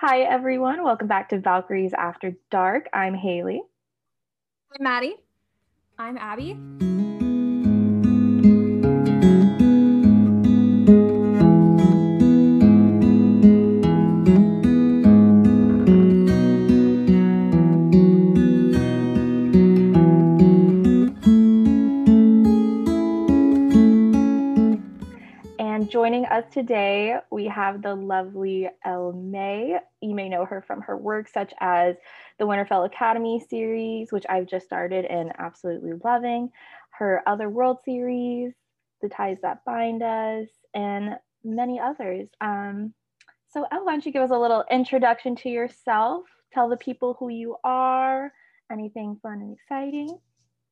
Hi, everyone. Welcome back to Valkyries After Dark. I'm Hayley. I'm Madi. I'm Abby. Today, we have the lovely Elle Mae. You may know her from her work such as the Winterfell Academy series, which I've just started and absolutely loving, her Other World series, The Ties That Bind Us, and many others. Um, so, Elle, why don't you give us a little introduction to yourself? Tell the people who you are, anything fun and exciting.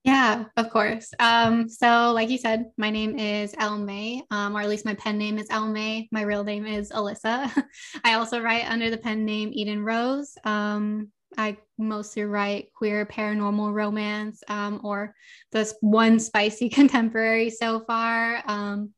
Yeah, of course. Um, so, like you said, my name is Elle Mae, um, or at least my pen name is Elle Mae. My real name is Alyssa. I also write under the pen name Eden Rose. Um, I mostly write queer paranormal romance um, or this one spicy contemporary so far. Um,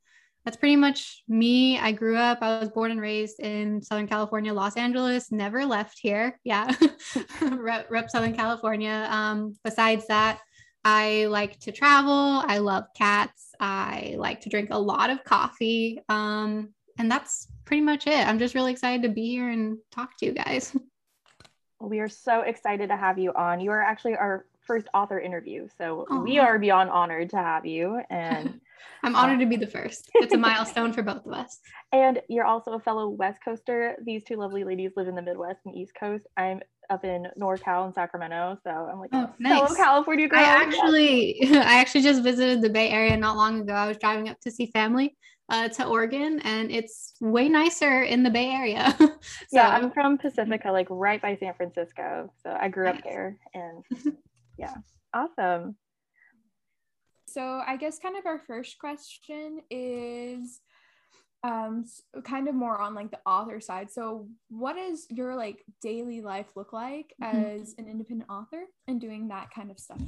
that's pretty much me. I grew up, I was born and raised in Southern California, Los Angeles, never left here. Yeah, rep, rep, Southern California. Um, besides that, I like to travel. I love cats. I like to drink a lot of coffee. Um, and that's pretty much it. I'm just really excited to be here and talk to you guys. We are so excited to have you on. You are actually our first author interview. So Aww. we are beyond honored to have you. And I'm honored um, to be the first. It's a milestone for both of us. And you're also a fellow West Coaster. These two lovely ladies live in the Midwest and East Coast. I'm up in NorCal and Sacramento. So I'm like, oh, nice. California girl. I actually, I actually just visited the Bay Area not long ago. I was driving up to see family uh, to Oregon, and it's way nicer in the Bay Area. so, yeah, I'm from Pacifica, like right by San Francisco. So I grew nice. up there, and yeah, awesome. So I guess kind of our first question is um kind of more on like the author side so what does your like daily life look like mm-hmm. as an independent author and doing that kind of stuff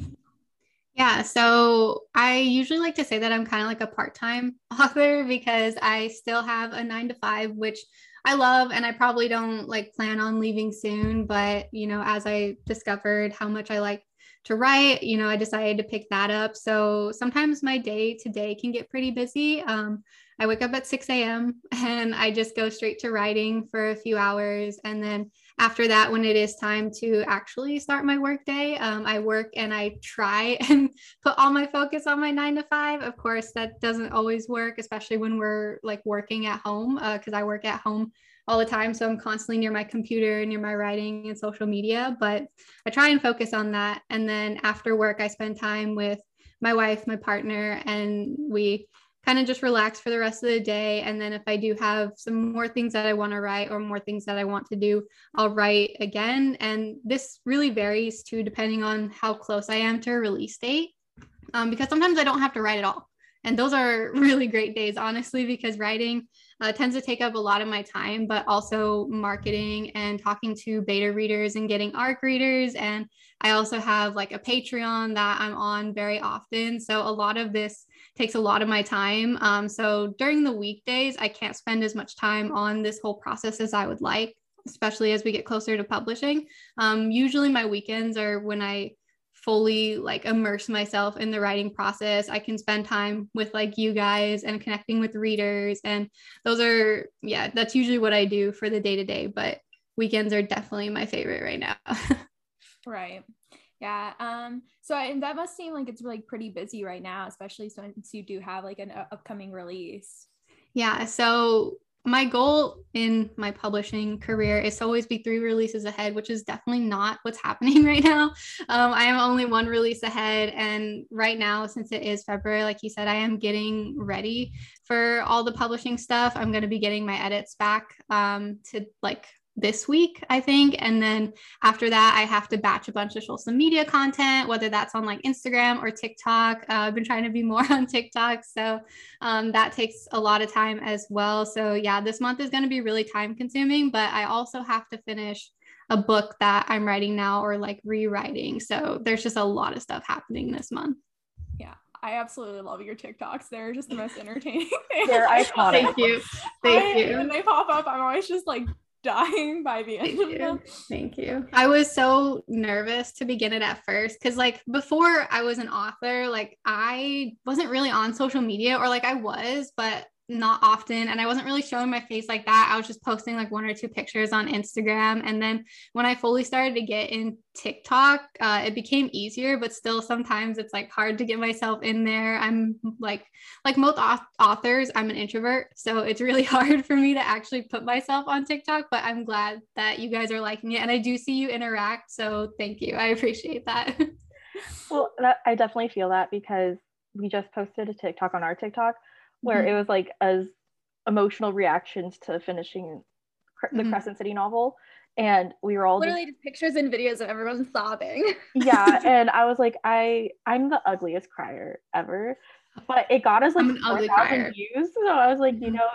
yeah so i usually like to say that i'm kind of like a part-time author because i still have a nine to five which i love and i probably don't like plan on leaving soon but you know as i discovered how much i like to write you know i decided to pick that up so sometimes my day to day can get pretty busy um, I wake up at 6 a.m. and I just go straight to writing for a few hours. And then after that, when it is time to actually start my workday, um, I work and I try and put all my focus on my nine to five. Of course, that doesn't always work, especially when we're like working at home, because uh, I work at home all the time. So I'm constantly near my computer, near my writing and social media. But I try and focus on that. And then after work, I spend time with my wife, my partner, and we kind of just relax for the rest of the day. And then if I do have some more things that I want to write or more things that I want to do, I'll write again. And this really varies too, depending on how close I am to a release date. Um, because sometimes I don't have to write at all. And those are really great days, honestly, because writing uh, tends to take up a lot of my time, but also marketing and talking to beta readers and getting ARC readers. And I also have like a Patreon that I'm on very often. So a lot of this takes a lot of my time. Um, so during the weekdays, I can't spend as much time on this whole process as I would like, especially as we get closer to publishing. Um, usually my weekends are when I fully like immerse myself in the writing process. I can spend time with like you guys and connecting with readers. And those are, yeah, that's usually what I do for the day to day. But weekends are definitely my favorite right now. right. Yeah. Um. So and that must seem like it's like pretty busy right now, especially since you do have like an upcoming release. Yeah. So my goal in my publishing career is to always be three releases ahead, which is definitely not what's happening right now. Um, I am only one release ahead. And right now, since it is February, like you said, I am getting ready for all the publishing stuff. I'm going to be getting my edits back um, to like this week, I think. And then after that, I have to batch a bunch of social media content, whether that's on like Instagram or TikTok. Uh, I've been trying to be more on TikTok. So um, that takes a lot of time as well. So yeah, this month is going to be really time consuming, but I also have to finish a book that I'm writing now or like rewriting. So there's just a lot of stuff happening this month. Yeah, I absolutely love your TikToks. They're just the most entertaining. They're iconic. Thank you. Thank I, you. When they pop up, I'm always just like dying by the end Thank of them. Thank you. I was so nervous to begin it at first because, like, before I was an author, like, I wasn't really on social media, or like I was, but not often and I wasn't really showing my face like that. I was just posting like one or two pictures on Instagram. And then when I fully started to get in TikTok, uh, it became easier, but still sometimes it's like hard to get myself in there. I'm like, like most authors, I'm an introvert. So it's really hard for me to actually put myself on TikTok, but I'm glad that you guys are liking it. And I do see you interact. So thank you. I appreciate that. well, that, I definitely feel that because we just posted a TikTok on our TikTok where mm-hmm. it was like as emotional reactions to finishing the mm-hmm. Crescent City novel. And we were all literally just, pictures and videos of everyone sobbing. yeah. And I was like, I I'm the ugliest crier ever. But it got us like 4,000 views. So I was like, you know,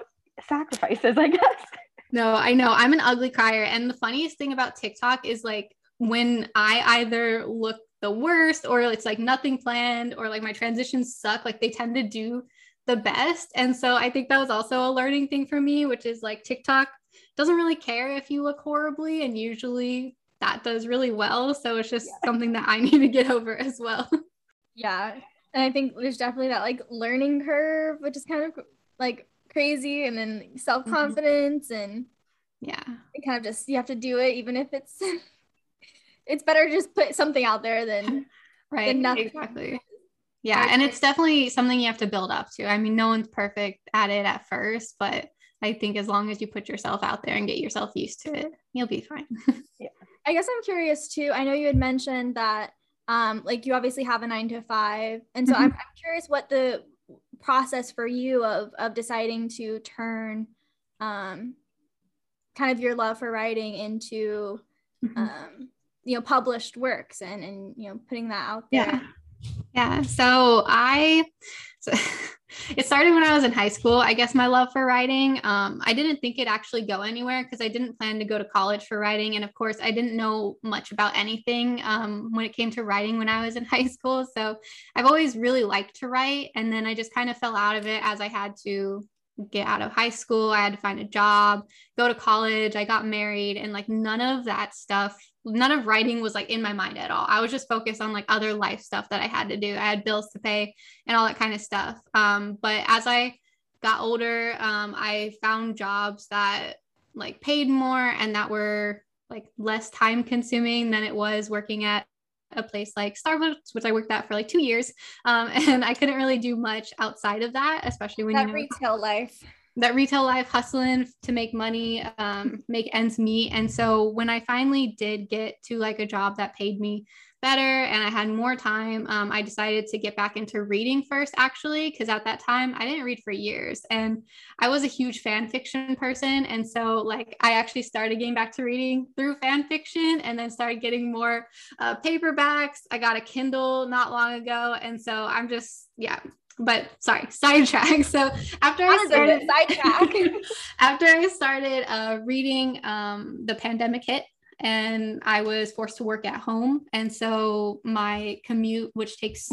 sacrifices, I guess. No, I know. I'm an ugly crier. And the funniest thing about TikTok is like when I either look the worst or it's like nothing planned or like my transitions suck, like they tend to do the best. And so I think that was also a learning thing for me, which is like TikTok doesn't really care if you look horribly. And usually that does really well. So it's just yeah. something that I need to get over as well. Yeah. And I think there's definitely that like learning curve, which is kind of like crazy. And then self confidence mm-hmm. and yeah, it kind of just you have to do it, even if it's it's better just put something out there than right than nothing. Exactly. Yeah, and it's definitely something you have to build up to. I mean, no one's perfect at it at first, but I think as long as you put yourself out there and get yourself used to it, you'll be fine. yeah. I guess I'm curious too. I know you had mentioned that um like you obviously have a 9 to 5 and so mm-hmm. I'm, I'm curious what the process for you of of deciding to turn um kind of your love for writing into mm-hmm. um you know published works and and you know putting that out there. Yeah. Yeah. So I, so it started when I was in high school. I guess my love for writing. Um, I didn't think it'd actually go anywhere because I didn't plan to go to college for writing, and of course, I didn't know much about anything um, when it came to writing when I was in high school. So I've always really liked to write, and then I just kind of fell out of it as I had to get out of high school. I had to find a job, go to college. I got married, and like none of that stuff none of writing was like in my mind at all. I was just focused on like other life stuff that I had to do. I had bills to pay and all that kind of stuff. Um, but as I got older, um, I found jobs that like paid more and that were like less time consuming than it was working at a place like Starbucks, which I worked at for like two years. Um, and I couldn't really do much outside of that, especially when that you know, retail life that retail life hustling to make money um, make ends meet and so when i finally did get to like a job that paid me better and i had more time um, i decided to get back into reading first actually because at that time i didn't read for years and i was a huge fan fiction person. And so like i actually started getting back to reading through fan fiction and then started getting more uh, paperbacks. I got a kindle not long ago. And so i'm just yeah but sorry, sidetrack. So after I started sidetrack, after I started uh, reading, um, the pandemic hit, and I was forced to work at home, and so my commute, which takes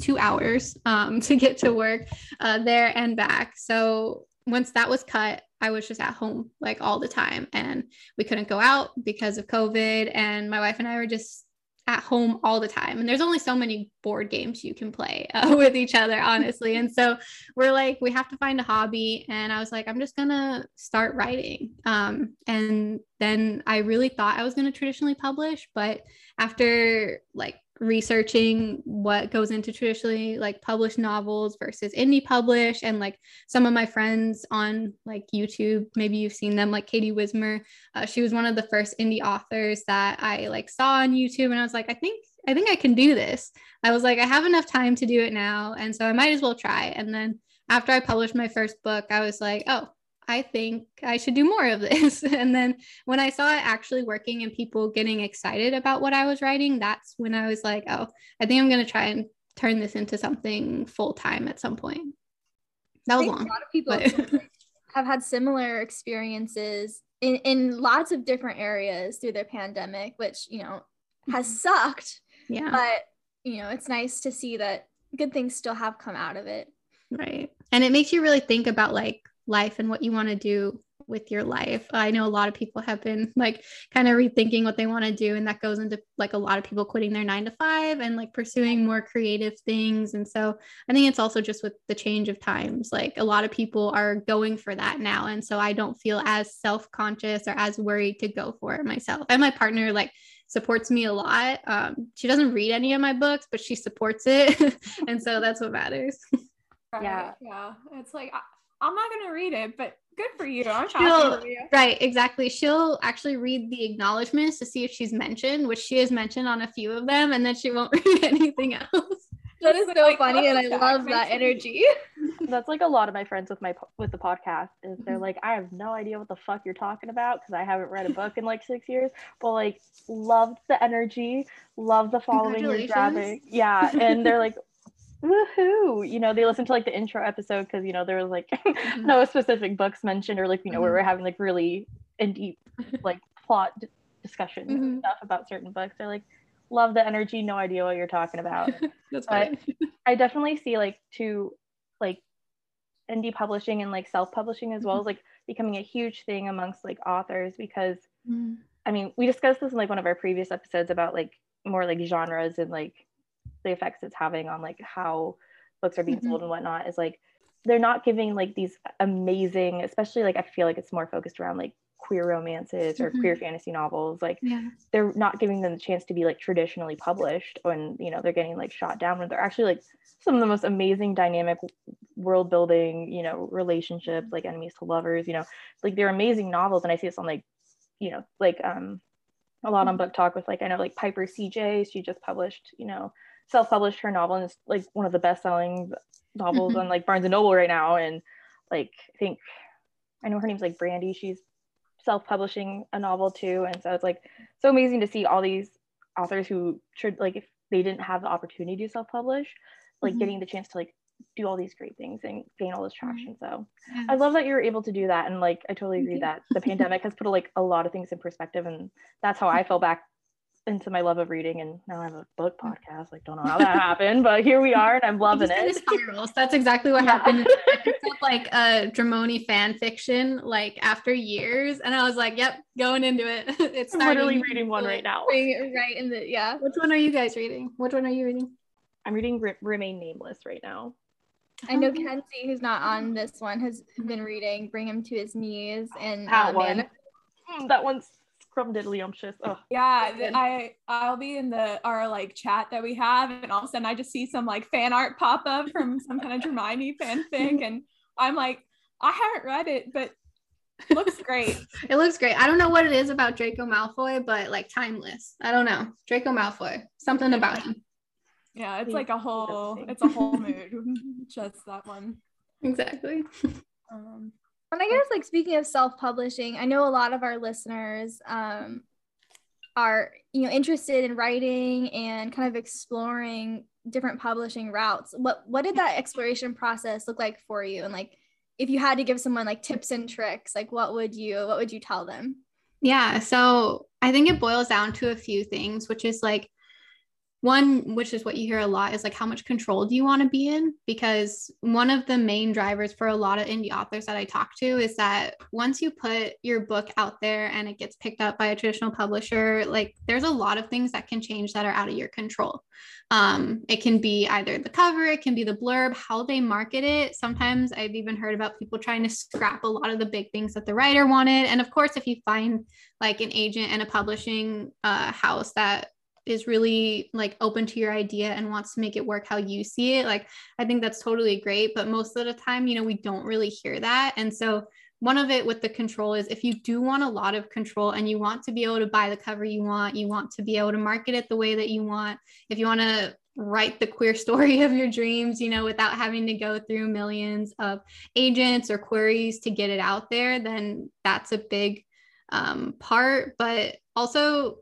two hours um, to get to work uh, there and back. So once that was cut, I was just at home like all the time, and we couldn't go out because of COVID. And my wife and I were just at home all the time. And there's only so many board games you can play uh, with each other honestly. And so we're like we have to find a hobby. And i was like i'm just gonna start writing. Um, and then i really thought i was gonna traditionally publish but after like researching what goes into traditionally like published novels versus indie publish and like some of my friends on like youtube maybe you've seen them like katie wismer uh, she was one of the first indie authors that i like saw on youtube. And i was like i think i think i can do this. I was like i have enough time to do it now and so i might as well try. And then after i published my first book i was like oh I think I should do more of this. and then when I saw it actually working and people getting excited about what I was writing, that's when I was like, oh, I think I'm going to try and turn this into something full time at some point. That was long. A lot of people but... have had similar experiences in, in lots of different areas through their pandemic, which, you know, has mm-hmm. sucked. Yeah. But, you know, it's nice to see that good things still have come out of it. Right. And it makes you really think about like life and what you want to do with your life. I know a lot of people have been like kind of rethinking what they want to do, and that goes into like a lot of people quitting their nine to five and like pursuing more creative things. And so I think it's also just with the change of times, like a lot of people are going for that now. And so I don't feel as self conscious or as worried to go for it myself. And my partner, like, supports me a lot. Um, she doesn't read any of my books, but she supports it. and so that's what matters. Right. Yeah. Yeah. It's like, I, I'm not going to read it, but good for you. I'm She'll- happy for you. Right, exactly. She'll actually read the acknowledgments to see if she's mentioned, which she has mentioned on a few of them, and then she won't read anything else. That is so like, funny, and I love love that. that energy. That's like a lot of my friends with my with the podcast is they're Mm-hmm. like, I have no idea what the fuck you're talking about because I haven't read a book in like six years, but like loved the energy, love the following you're grabbing. Yeah, and they're like, woohoo! You know, they listen to like the intro episode because you know there was like Mm-hmm. no specific books mentioned or like you know where Mhm. we're having like really in deep like plot d- discussions and Mhm. stuff about certain books. They're like, love the energy, no idea what you're talking about. That's But-. I definitely see like to like indie publishing and like self-publishing as well Mm-hmm. as like becoming a huge thing amongst like authors because Mhm. I mean we discussed this in like one of our previous episodes about like more like genres and like the effects it's having on like how books are being Mhm. sold and whatnot is like they're not giving like these amazing especially like I feel like it's more focused around like queer romances or Mhm. queer fantasy novels like Yeah. they're not giving them the chance to be like traditionally published when you know they're getting like shot down when they're actually like some of the most amazing dynamic world building you know relationships like enemies to lovers you know like they're amazing novels and i see this on like you know like um a lot on BookTok with like i know like piper cj she just published you know self-published her novel and it's like one of the best-selling novels Mhm. on like barnes and noble right now and like i think i know her name's like brandy she's self-publishing a novel too and so it's like so amazing to see all these authors who should like if they didn't have the opportunity to self-publish like Mhm. getting the chance to like do all these great things and gain all this Mm-hmm. traction so Yeah. i love that you were able to do that and like i totally agree that the pandemic has put like a lot of things in perspective and that's how i fell back into my love of reading and now i have a book podcast like don't know how that happened but here we are and i'm loving it spirals. That's exactly what Yeah. happened. I picked up like a Dramione fan fiction like after years, and I was like, "Yep, going into it." it's i'm literally reading one right now right in the yeah. Which one are you guys reading? Which one are you reading? i'm reading Re- remain nameless right now I know Kenzie, who's not on this one, has been reading "Bring Him to His Knees" and that uh, one Mm, that one's scrumdiddlyumptious oh Yeah, That's th- good. I I'll be in the our like chat that we have, and all of a sudden I just see some like fan art pop up from some kind of Hermione fanfic, and I'm like, I haven't read it, but looks great. It looks great. I don't know what it is about Draco Malfoy, but like timeless. I don't know. Draco Malfoy. Something about him. Yeah, it's like a whole it's a whole mood. Just that one. Exactly. Um, And I guess like speaking of self-publishing, I know a lot of our listeners um, are you know interested in writing and kind of exploring different publishing routes. What what did that exploration process look like for you? And like if you had to give someone like tips and tricks, like what would you what would you tell them? Yeah. So I think it boils down to a few things, which is like one, which is what you hear a lot, is like how much control do you want to be in? Because one of the main drivers for a lot of indie authors that I talk to is that once you put your book out there and it gets picked up by a traditional publisher, like there's a lot of things that can change that are out of your control. Um, it can be either the cover, it can be the blurb, how they market it. Sometimes I've even heard about people trying to scrap a lot of the big things that the writer wanted. And of course, if you find like an agent and a publishing uh, house that is really like open to your idea and wants to make it work how you see it like i think that's totally great but most of the time you know we don't really hear that and so one of it with the control is if you do want a lot of control and you want to be able to buy the cover you want you want to be able to market it the way that you want if you want to write the queer story of your dreams you know without having to go through millions of agents or queries to get it out there then that's a big um, part but also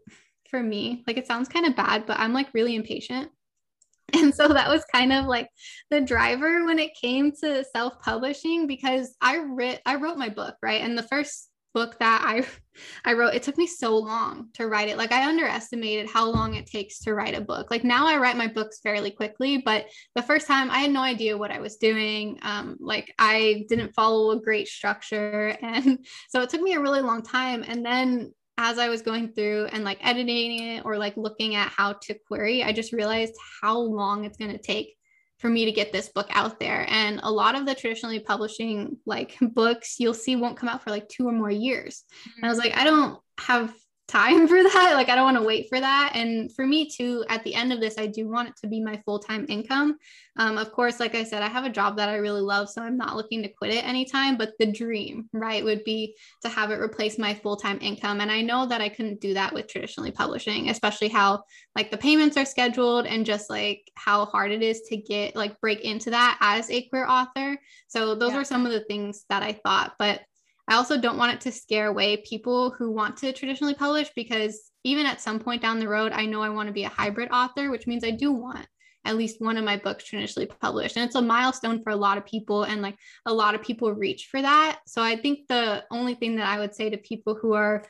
for me like it sounds kind of bad but i'm like really impatient and so that was kind of like the driver when it came to self-publishing because i writ i wrote my book right and the first book that I I wrote, it took me so long to write it. Like I underestimated how long it takes to write a book. Like now I write my books fairly quickly, but the first time I had no idea what I was doing. Um, like I didn't follow a great structure. And so it took me a really long time. And then as I was going through and like editing it or like looking at how to query, I just realized how long it's going to take for me to get this book out there. And a lot of the traditionally publishing like books you'll see won't come out for like two or more years. Mm-hmm. And I was like, I don't have time for that. Like, I don't want to wait for that. And for me, too, at the end of this, I do want it to be my full time income. Um, of course, like I said, I have a job that I really love, so I'm not looking to quit it anytime. But the dream, right, would be to have it replace my full time income. And I know that I couldn't do that with traditionally publishing, especially how like the payments are scheduled and just like how hard it is to get like break into that as a queer author. So those yeah. were some of the things that I thought. But I also don't want it to scare away people who want to traditionally publish because even at some point down the road, I know I want to be a hybrid author, which means I do want at least one of my books traditionally published. And it's a milestone for a lot of people, and like a lot of people reach for that. So I think the only thing that I would say to people who are,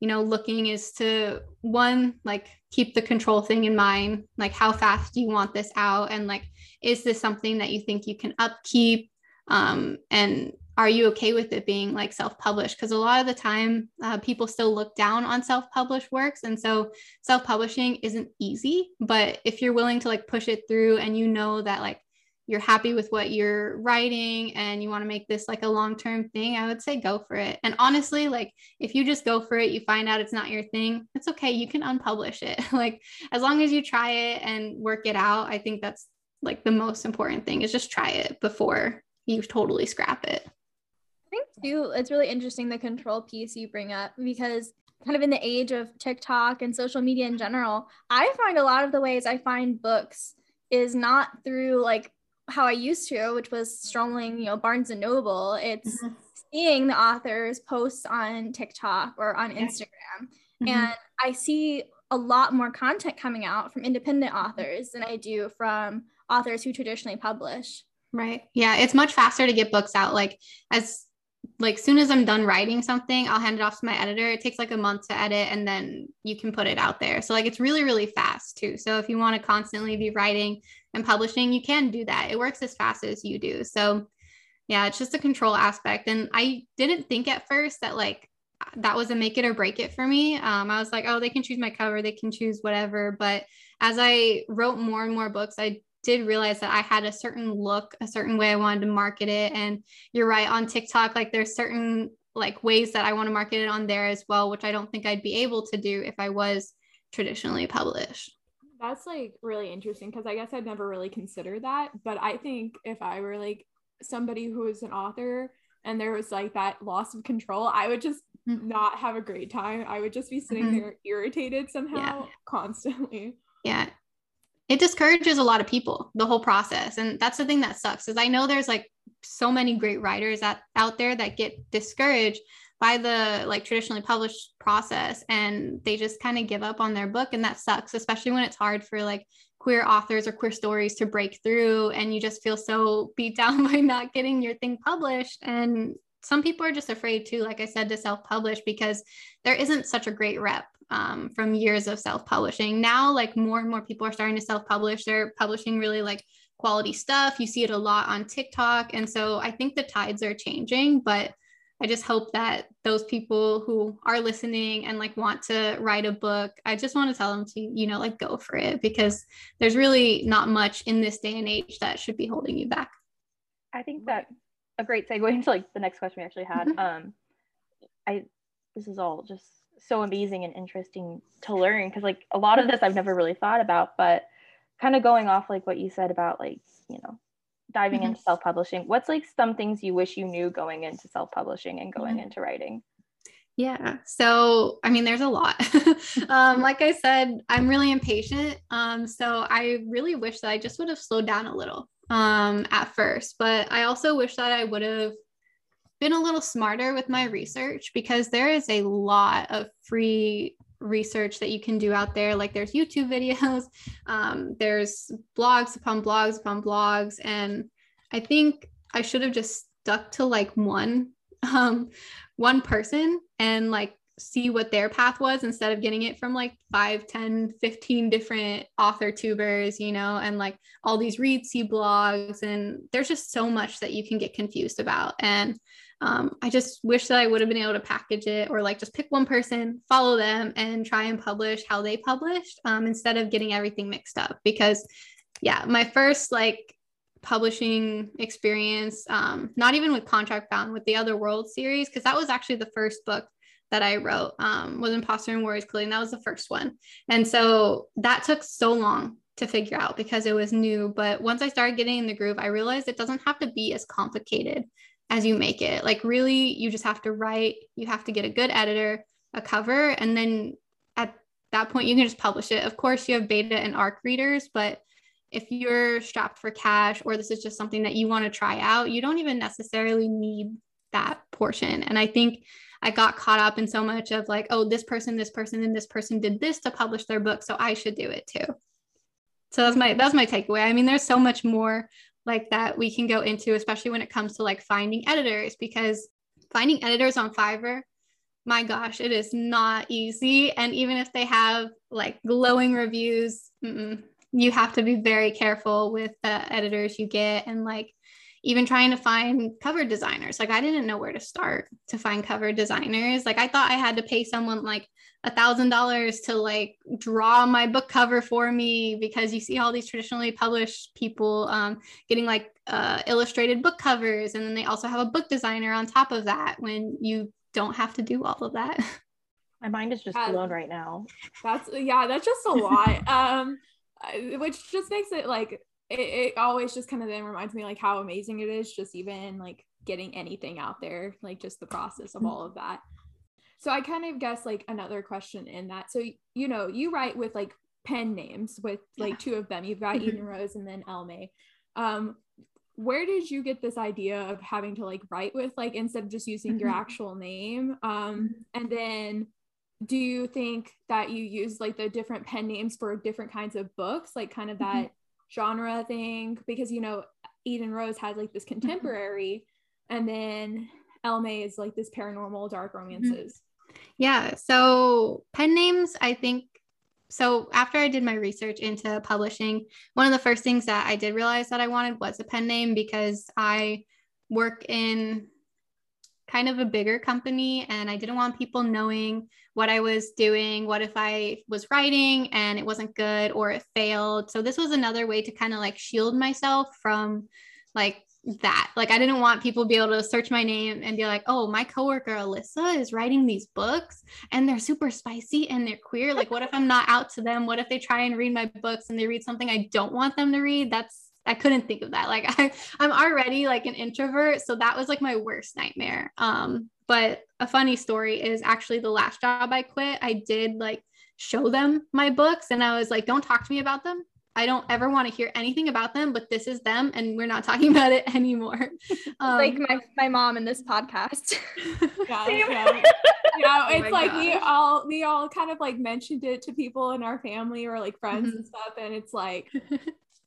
you know, looking is to one, like keep the control thing in mind. Like, how fast do you want this out? And like, is this something that you think you can upkeep? Um, and are you okay with it being like self-published? Because a lot of the time uh, people still look down on self-published works and so self-publishing isn't easy but if you're willing to like push it through and you know that like you're happy with what you're writing and you want to make this like a long-term thing i would say go for it. And honestly like if you just go for it you find out it's not your thing it's okay you can unpublish it. Like as long as you try it and work it out i think that's like the most important thing is just try it before you totally scrap it think too, it's really interesting the control piece you bring up because kind of in the age of TikTok and social media in general, I find a lot of the ways I find books is not through like how I used to, which was strolling, you know, Barnes and Noble. It's mm-hmm. seeing the authors posts on TikTok or on Instagram. Mm-hmm. And I see a lot more content coming out from independent authors than I do from authors who traditionally publish. Right. Yeah, it's much faster to get books out. Like as like soon as I'm done writing something, I'll hand it off to my editor. It takes like a month to edit and then you can put it out there. So like it's really really fast too. So if you want to constantly be writing and publishing, you can do that. It works as fast as you do. So yeah, it's just a control aspect and I didn't think at first that like that was a make it or break it for me. Um, I was like, oh, they can choose my cover, they can choose whatever. But as I wrote more and more books, I did realize that I had a certain look, a certain way I wanted to market it. And you're right on TikTok, like there's certain like ways that I want to market it on there as well, which I don't think I'd be able to do if I was traditionally published. That's like really interesting because I guess I'd never really considered that. But I think if I were like somebody who is an author and there was like that loss of control, I would just mm-hmm. not have a great time. I would just be sitting mm-hmm. there irritated somehow yeah. constantly. Yeah it discourages a lot of people the whole process and that's the thing that sucks is i know there's like so many great writers out, out there that get discouraged by the like traditionally published process and they just kind of give up on their book and that sucks especially when it's hard for like queer authors or queer stories to break through and you just feel so beat down by not getting your thing published and some people are just afraid too like i said to self-publish because there isn't such a great rep um, from years of self-publishing. Now, like more and more people are starting to self-publish. They're publishing really like quality stuff. You see it a lot on TikTok. And so I think the tides are changing, but I just hope that those people who are listening and like want to write a book, I just want to tell them to, you know, like go for it because there's really not much in this day and age that should be holding you back. I think that a great segue into like the next question we actually had. Mm-hmm. Um, I this is all just so amazing and interesting to learn because like a lot of this I've never really thought about, but kind of going off like what you said about like, you know, diving mm-hmm. into self-publishing, what's like some things you wish you knew going into self-publishing and going mm-hmm. into writing? Yeah. So, I mean, there's a lot. um, like I said, I'm really impatient. Um, so I really wish that I just would have slowed down a little um, at first, but I also wish that I would have been a little smarter with my research because there is a lot of free research that you can do out there. Like there's YouTube videos, um, there's blogs upon blogs upon blogs. And I think I should have just stuck to like one um, one person and like see what their path was instead of getting it from like 5 10 15 different author tubers you know and like all these read see blogs and there's just so much that you can get confused about and um, i just wish that i would have been able to package it or like just pick one person follow them and try and publish how they published um, instead of getting everything mixed up because yeah my first like publishing experience um, not even with contract bound with the other world series because that was actually the first book that I wrote um, was Imposter in Warrior's Clothing. That was the first one. And so that took so long to figure out because it was new. But once I started getting in the groove, I realized it doesn't have to be as complicated as you make it. Like, really, you just have to write, you have to get a good editor, a cover, and then at that point, you can just publish it. Of course, you have beta and ARC readers, but if you're strapped for cash or this is just something that you want to try out, you don't even necessarily need that portion. And I think I got caught up in so much of like, oh, this person, this person, and this person did this to publish their book, so I should do it too. So that's my that's my takeaway. I mean, there's so much more like that we can go into, especially when it comes to like finding editors, because finding editors on Fiverr, my gosh, it is not easy. And even if they have like glowing reviews, you have to be very careful with the editors you get and like even trying to find cover designers. Like I didn't know where to start to find cover designers. Like I thought I had to pay someone like a thousand dollars to like draw my book cover for me because you see all these traditionally published people um, getting like uh, illustrated book covers and then they also have a book designer on top of that when you don't have to do all of that. My mind is just blown right now. That's yeah that's just a lot. Um which just makes it like it, it always just kind of then reminds me like how amazing it is just even like getting anything out there like just the process of mm-hmm. all of that so i kind of guess like another question in that so you know you write with like pen names with like yeah. two of them you've got eden rose and then Elle Mae um where did you get this idea of having to like write with like instead of just using your mm-hmm. actual name um mm-hmm. and then do you think that you use like the different pen names for different kinds of books like kind of that genre thing because you know Eden Rose has like this mm-hmm. contemporary and then Elle Mae is like this paranormal dark mm-hmm. romances. Yeah. So pen names, I think so after I did my research into publishing, one of the first things that I did realize that I wanted was a pen name because I work in kind of a bigger company and I didn't want people knowing what I was doing, what if I was writing and it wasn't good or it failed. So this was another way to kind of like shield myself from like that. Like I didn't want people to be able to search my name and be like, "Oh, my coworker Alyssa is writing these books and they're super spicy and they're queer. Like what if I'm not out to them? What if they try and read my books and they read something I don't want them to read?" That's I couldn't think of that. Like I, I'm already like an introvert, so that was like my worst nightmare. Um, but a funny story is actually the last job I quit, I did like show them my books, and I was like, "Don't talk to me about them. I don't ever want to hear anything about them, but this is them, and we're not talking about it anymore." Um, like my my mom in this podcast. yeah, yeah. yeah, oh it's like gosh. we all we all kind of like mentioned it to people in our family or like friends mm-hmm. and stuff, and it's like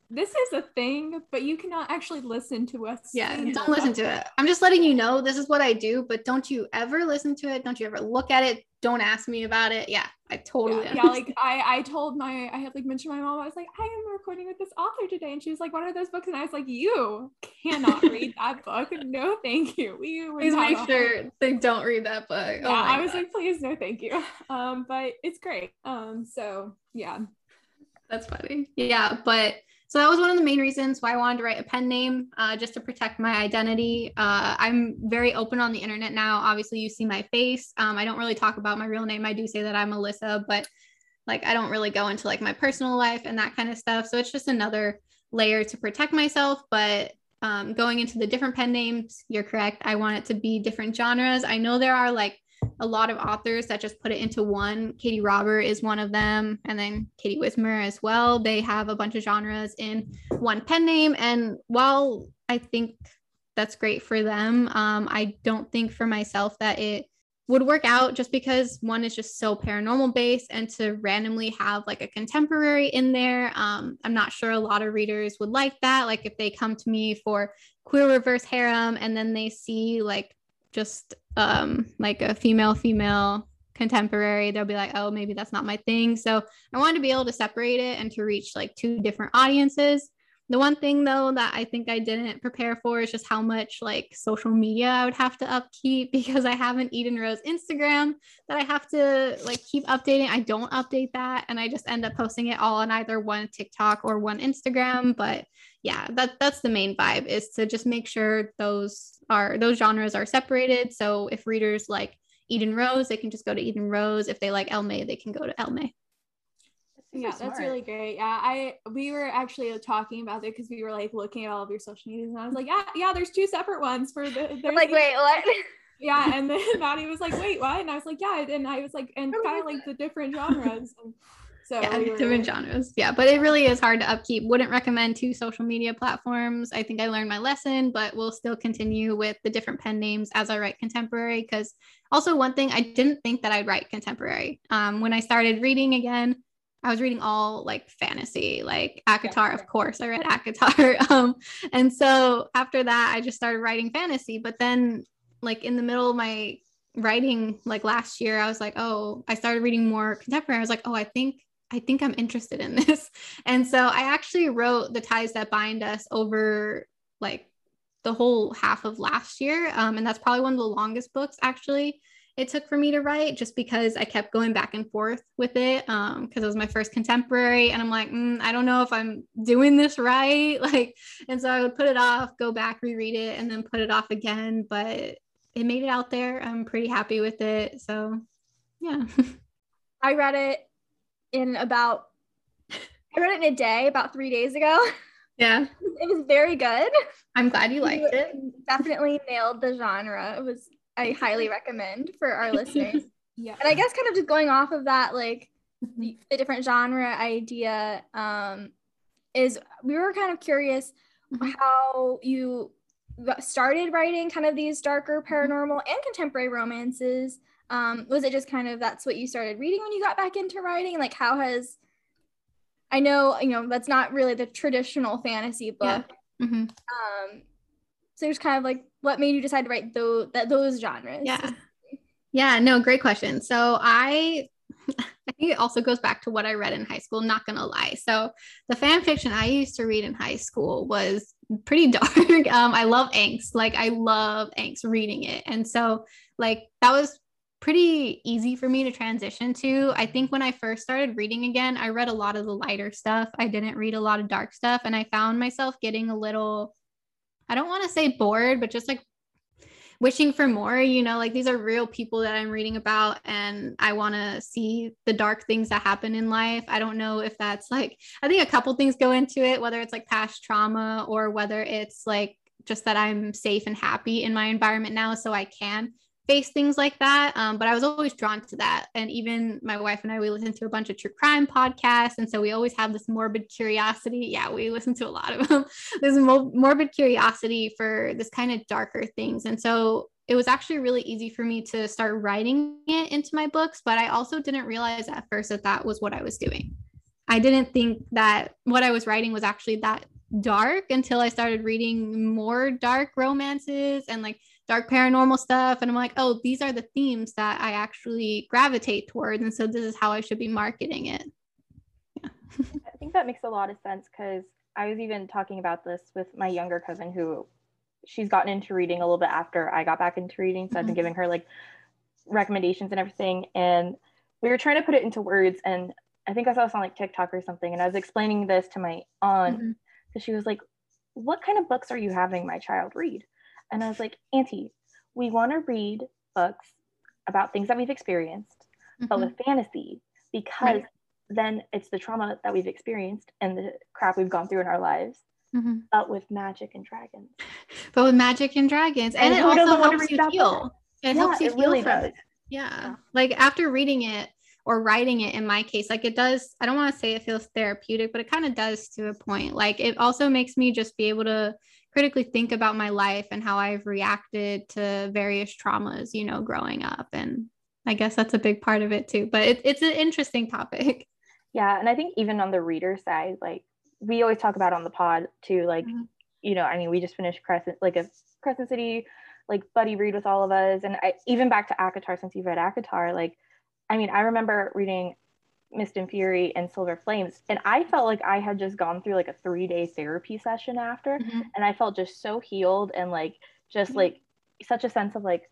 this is a thing, but you cannot actually listen to us. Yeah, don't listen to it. I'm just letting you know this is what I do, but don't you ever listen to it. Don't you ever look at it. Don't ask me about it. Yeah, I totally. Yeah, yeah like I, I told my, I had like mentioned my mom. I was like, I am recording with this author today, and she was like, "What are those books?" And I was like, "You cannot read that book. No, thank you. We please make sure they don't read that book." Yeah, oh I was God. like, "Please, no, thank you." Um, but it's great. Um, so yeah, that's funny. Yeah, but so that was one of the main reasons why I wanted to write a pen name, uh, just to protect my identity. Uh, I'm very open on the internet now. Obviously, you see my face. Um, I don't really talk about my real name. I do say that I'm Alyssa, but like I don't really go into like my personal life and that kind of stuff. So it's just another layer to protect myself. But um, going into the different pen names, you're correct. I want it to be different genres. I know there are like a lot of authors that just put it into one. Katee Robert is one of them, and then Katie Wismer as well. They have a bunch of genres in one pen name. And while I think that's great for them, um, I don't think for myself that it would work out just because one is just so paranormal based and to randomly have like a contemporary in there um, i'm not sure a lot of readers would like that like if they come to me for queer reverse harem and then they see like just um like a female female contemporary they'll be like oh maybe that's not my thing. So i wanted to be able to separate it and to reach like two different audiences the one thing though that I think I didn't prepare for is just how much like social media I would have to upkeep because I have an Eden Rose Instagram that I have to like keep updating. I don't update that and I just end up posting it all on either one TikTok or one Instagram. But yeah, that that's the main vibe is to just make sure those are those genres are separated. So if readers like Eden Rose, they can just go to Eden Rose. If they like Mae, they can go to Mae yeah that's really great yeah i we were actually talking about it because we were like looking at all of your social medias and i was like yeah yeah there's two separate ones for the like wait what yeah and then madi was like wait what and i was like yeah and i was like and kind of like the different genres and so yeah, we were, different genres. Yeah, but it really is hard to upkeep. Wouldn't recommend two social media platforms. I think I learned my lesson, but we'll still continue with the different pen names as I write contemporary. Because also one thing I didn't think that I'd write contemporary. Um, when I started reading again, I was reading all like fantasy, like ACOTAR, of course. I read ACOTAR. Um, and so after that, I just started writing fantasy. But then, like in the middle of my writing, like last year, I was like, oh, I started reading more contemporary. I was like, oh, I think I think I'm interested in this. And so I actually wrote The Ties That Bind Us over like the whole half of last year. Um, and that's probably one of the longest books actually it took for me to write just because I kept going back and forth with it because um, it was my first contemporary and I'm like mm, I don't know if I'm doing this right. Like and so I would put it off go back reread it and then put it off again but it made it out there. I'm pretty happy with it so yeah. I read it in about I read it in a day about three days ago. Yeah. It was very good. I'm glad you liked it. definitely nailed the genre. It was I highly recommend for our listeners. yeah. And I guess kind of just going off of that, like the, the different genre idea, um, is we were kind of curious mm-hmm. how you started writing kind of these darker mm-hmm. paranormal and contemporary romances. Um, was it just kind of that's what you started reading when you got back into writing? Like how has I know, you know, that's not really the traditional fantasy book. Yeah. Mm-hmm. Um, so there's kind of like what made you decide to write those that those genres? Yeah. Yeah, no, great question. So I I think it also goes back to what I read in high school, not gonna lie. So the fan fiction I used to read in high school was pretty dark. um, I love angst. Like I love angst reading it. And so like that was pretty easy for me to transition to. I think when I first started reading again, I read a lot of the lighter stuff. I didn't read a lot of dark stuff. And I found myself getting a little I don't want to say bored, but just like wishing for more you know like these are real people that i'm reading about and i want to see the dark things that happen in life. I don't know if that's like i think a couple things go into it whether it's like past trauma or whether it's like just that i'm safe and happy in my environment now so i can face things like that. Um, but I was always drawn to that. And even my wife and I, we listen to a bunch of true crime podcasts. And so we always have this morbid curiosity. Yeah, we listen to a lot of them. Mo- morbid curiosity for this kind of darker things. And so it was actually really easy for me to start writing it into my books. But I also didn't realize at first that that was what I was doing. I didn't think that what I was writing was actually that dark until I started reading more dark romances and like dark paranormal stuff and i'm like oh these are the themes that i actually gravitate towards and so this is how i should be marketing it yeah i think that makes a lot of sense because i was even talking about this with my younger cousin who she's gotten into reading a little bit after i got back into reading so mm-hmm. i've been mm-hmm. giving her like recommendations and everything and we were trying to put it into words and i think i saw this on like tiktok or something and i was explaining this to my aunt mm-hmm. so she was like what kind of books are you having my child read and I was like, Auntie, we want to read books about things that we've experienced, mm-hmm. but with fantasy, because right. then it's the trauma that we've experienced and the crap we've gone through in our lives. Mm-hmm. But with magic and dragons. But with magic and dragons. And, and it also helps you heal. It yeah, helps you it heal really from does. Yeah. yeah. Like after reading it, or writing it in my case like it does i don't want to say it feels therapeutic but it kind of does to a point like it also makes me just be able to critically think about my life and how I've reacted to various traumas, you know, growing up. And I guess that's a big part of it too. But it, it's an interesting topic. Yeah. And I think even on the reader side, like we always talk about on the pod too, like, mm-hmm. you know, I mean, we just finished Crescent, like a Crescent City like buddy read with all of us. And I, even back to ACOTAR, since you've read ACOTAR, like, I mean, I remember reading Mist and Fury and Silver Flames, and I felt like I had just gone through like a three day therapy session after, Mhm. and I felt just so healed and like just Mhm. like such a sense of like,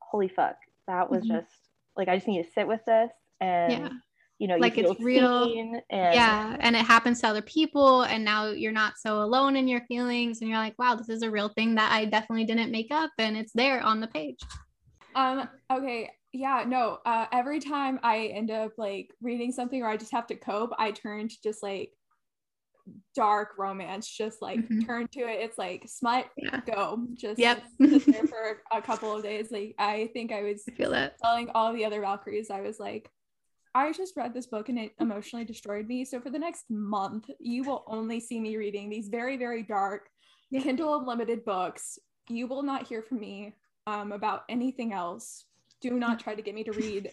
holy fuck, that was Mhm. just like I just need to sit with this and Yeah. you know, you Like, it's real. and yeah and it happens to other people and now you're not so alone in your feelings and you're like wow this is a real thing that i definitely didn't make up and it's there on the page Um, okay, yeah, no. Uh every time I end up like reading something or I just have to cope, I turn to just like dark romance, just like Mhm. turn to it. It's like smut, yeah go. Just Yep. sit there for a couple of days. Like I think I was i feel that telling all the other Valkyries, I was like, I just read this book and it emotionally destroyed me. So for the next month, you will only see me reading these very, very dark Yeah. Kindle Unlimited books. You will not hear from me um, about anything else. Do not try to get me to read.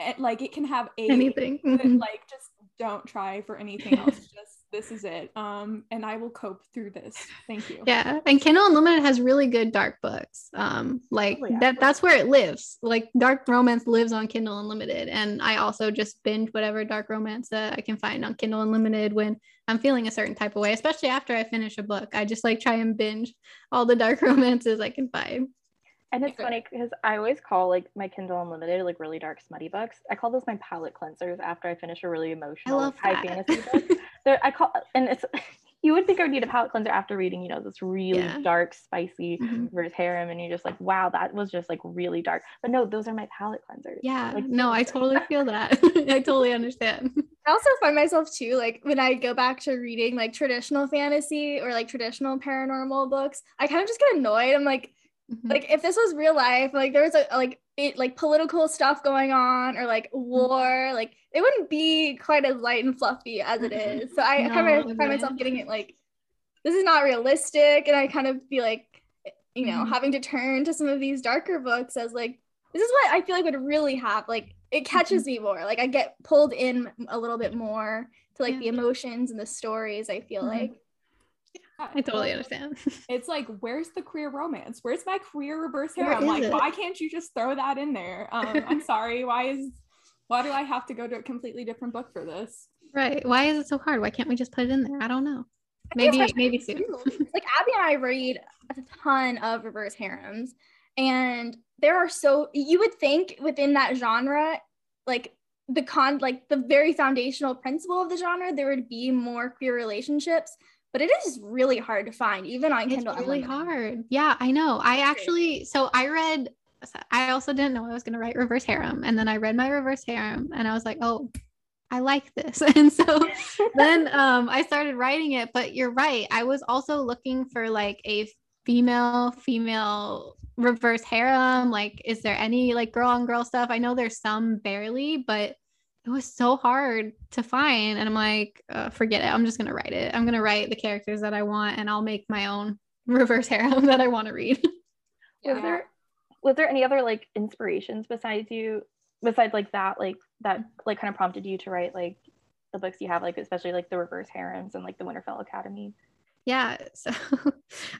It, like it can have a anything but, Mhm. like just don't try for anything else. just this is it. Um, and I will cope through this. Thank you. yeah and kindle unlimited has really good dark books um like Oh, yeah. that that's where it lives like dark romance lives on kindle unlimited and i also just binge whatever dark romance that i can find on kindle unlimited when i'm feeling a certain type of way especially after i finish a book i just like try and binge all the dark romances i can find And it's Okay. funny because I always call like my Kindle Unlimited like really dark smutty books. I call those my palate cleansers after I finish a really emotional high fantasy book. They're, I call and it's you would think I would need a palate cleanser after reading you know this really Yeah. dark spicy Mhm. reverse harem and you're just like wow that was just like really dark. But no, those are my palate cleansers. yeah Like, no i totally feel that i totally understand I also find myself too, like when I go back to reading like traditional fantasy or like traditional paranormal books, I kind of just get annoyed. I'm like, Mhm. like if this was real life, like there was a like it like political stuff going on or like war, like it wouldn't be quite as light and fluffy as it Mhm. So I No, kind of find myself getting it like this is not realistic, and I kind of feel like you know Mhm. having to turn to some of these darker books as like this is what I feel like would really have like it catches me more. Like I get pulled in a little bit more to like Yeah. the emotions and the stories. I feel Mhm. like i totally understand It's like, where's the queer romance? Where's my queer reverse Where harem? is Like, it? why can't you just throw that in there? Um, I'm sorry. Why is why do I have to go to a completely different book for this? right why is it so hard why can't we just put it in there i don't know maybe maybe soon like Abby and I read a ton of reverse harems, and there are so you would think within that genre, like the con, like the very foundational principle of the genre, there would be more queer relationships, but it is really hard to find, even on it's Kindle. really Unlimited. hard yeah i know i actually so i read i also didn't know i was going to write reverse harem and then i read my reverse harem and i was like oh i like this and so then um i started writing it but you're right i was also looking for like a female female reverse harem like is there any like girl on girl stuff i know there's some barely but it was so hard to find and i'm like uh, forget it. I'm just gonna write it. I'm gonna write the characters that i want and i'll make my own reverse harem that i want to read. Was there was there any other like inspirations besides you besides like that like that like kind of prompted you to write like the books you have like especially like the reverse harems and like the Winterfell Academy? yeah so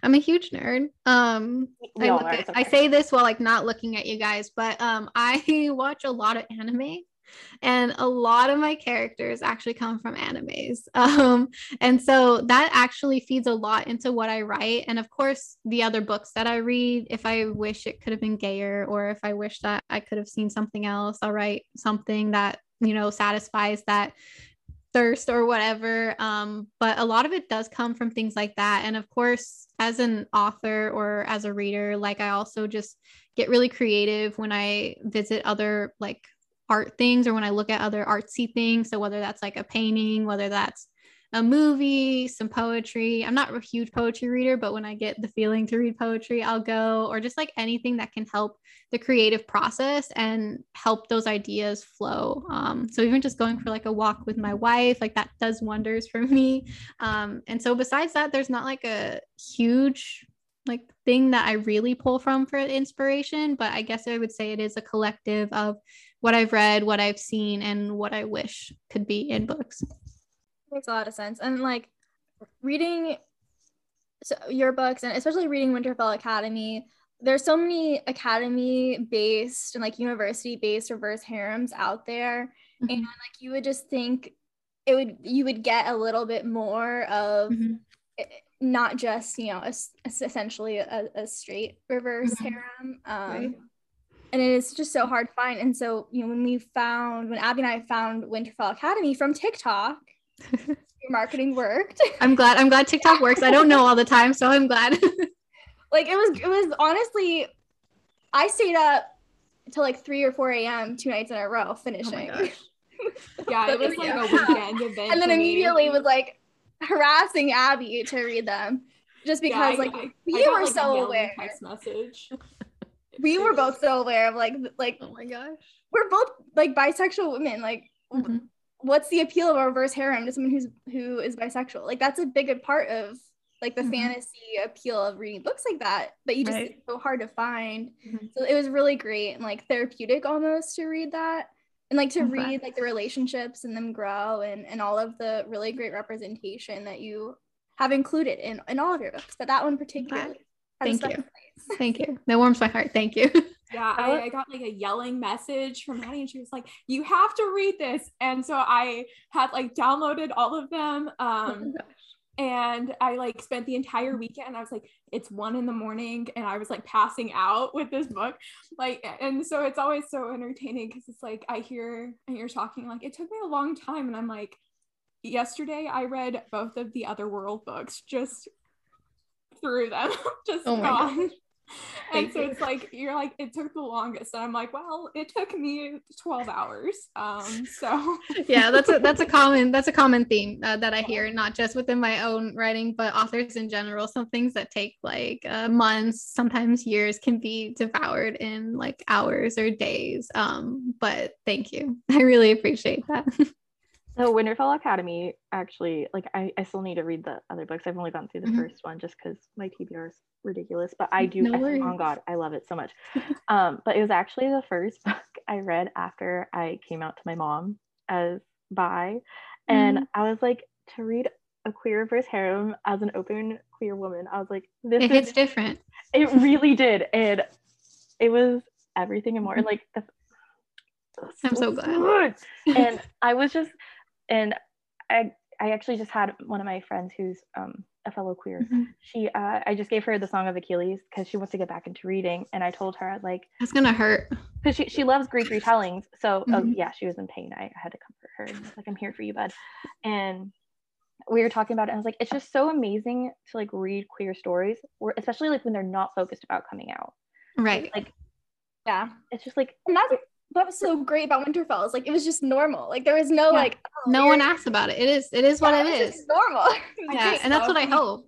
i'm a huge nerd. Um I, look at- I say this while like not looking at you guys but um i watch a lot of anime and a lot of my characters actually come from animes. Um and so that actually feeds a lot into what i write. And of course the other books that i read if i wish it could have been gayer or if i wish that i could have seen something else i'll write something that you know satisfies that thirst or whatever. Um but a lot of it does come from things like that. And of course as an author or as a reader like i also just get really creative when i visit other like art things or when i look at other artsy things so whether that's like a painting whether that's a movie some poetry i'm not a huge poetry reader but when i get the feeling to read poetry i'll go or just like anything that can help the creative process and help those ideas flow. Um, so even just going for like a walk with my wife, like that does wonders for me. Um, and so besides that, there's not like a huge like thing that I really pull from for inspiration, but I guess I would say it is a collective of what I've read, what I've seen, and what I wish could be in books. makes a lot of sense and like reading so your books and especially reading winterfell academy there's so many academy based and like university based reverse harems out there Mhm. and like you would just think it would you would get a little bit more of Mhm. eh, not just you know a s- es- essentially a, a straight reverse Mhm. harem um Right. and it's just so hard to find and so you know when we found when abby and i found winterfell academy from tiktok your marketing worked I'm glad. I'm glad TikTok works. I don't know all the time, so I'm glad. like it was it was honestly i stayed up till like 3 or 4 a.m two nights in a row finishing gosh. Yeah, it was like a weekend event. and then for me. immediately was like harassing abby to read them just Yeah, because I- like I- I we got, were like, so aware Text message. we were both so aware of like like oh my gosh. we're both like bisexual women like Mhm. what's the appeal of a reverse harem to someone who's who is bisexual like that's a big part of like the Mhm. fantasy appeal of reading books like that but you just Right. it's so hard to find Mhm. so it was really great and like therapeutic almost to read that and like to I'm read like the relationships and them grow and and all of the really great representation that you have included in in all of your books but that one particularly has a Thank you. place. Thank you. That warms my heart. Thank you. Yeah, I I, I got like a yelling message from Maddie, and she was like, "You have to read this." And so I had like downloaded all of them. Oh Um, and I like spent the entire weekend. I was like, it's one in the morning, and I was like passing out with this book, like, and so it's always so entertaining because it's like I hear and you're talking like it took me a long time, and I'm like, yesterday I read both of the other world books just through them, just Oh gone. And so it's like you're like it took the longest, and I'm like, well, it took me 12 hours. Um, so yeah, that's a that's a common that's a common theme uh, that I hear, not just within my own writing, but authors in general. Some things that take like uh, months, sometimes years, can be devoured in like hours or days. Um, but thank you, I really appreciate that. So Winterfell Academy, actually, like I, I still need to read the other books. I've only gone through the Mhm. first one just because my TBR is ridiculous. But I do, No I, oh God, I love it so much. um, but it was actually the first book I read after I came out to my mom as bi, and Mhm. I was like, to read a queer reverse harem as an open queer woman, I was like, this it is hits different. it really did and it was everything and more and like the, I'm so glad. good. and i was just and i i actually just had one of my friends who's um a fellow queer Mhm. she uh i just gave her the song of achilles because she wants to get back into reading and i told her like That's gonna hurt. because she, she loves greek retellings so oh, Mhm. yeah she was in pain I, I had to comfort her and like i'm here for you bud and we were talking about it and i was like it's just so amazing to like read queer stories or especially like when they're not focused about coming out Right. like yeah it's just like and that's what was so great about winterfell is like it was just normal like there was no Yeah. like oh, No one asks about it. It is. It is what Yeah, it was is. just normal Yeah, and that's what I um, hope.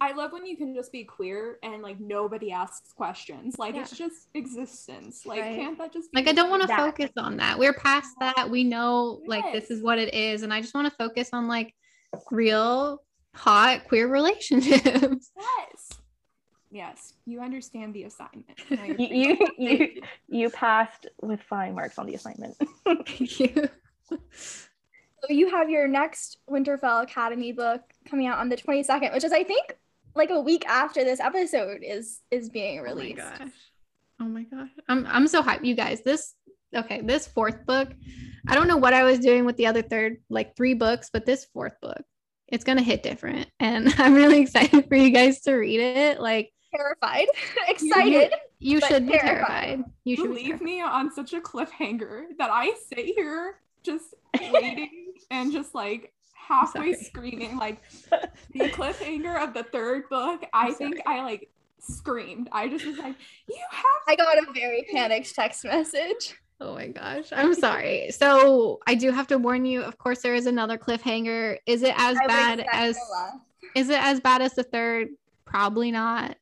I love when you can just be queer and like nobody asks questions. Like Yeah. it's just existence. Like Right. can't that just be Like I don't want to focus on that. We're past that. We know like this is what it is, and I just want to focus on like real hot queer relationships. Yes. Yes. You understand the assignment. you you, you you passed with flying marks on the assignment Thank you. so you have your next winterfell academy book coming out on the 22nd which is i think like a week after this episode is is being released. Oh my released gosh. Oh my gosh. I'm I'm so hyped. You guys, this okay, this fourth book. I don't know what I was doing with the other third, like three books, but this fourth book, it's gonna hit different. And I'm really excited for you guys to read it. Like terrified excited you But should be terrified. terrified. You should leave me on such a cliffhanger that I sit here just waiting and just like halfway screaming. Like the cliffhanger of the third book, I I'm think sorry. I like screamed. I just was like, you have i got a very panicked text message Oh my gosh. I'm sorry. So I do have to warn you, of course, there is another cliffhanger. Is it as I bad as is it as bad as the third? Probably not.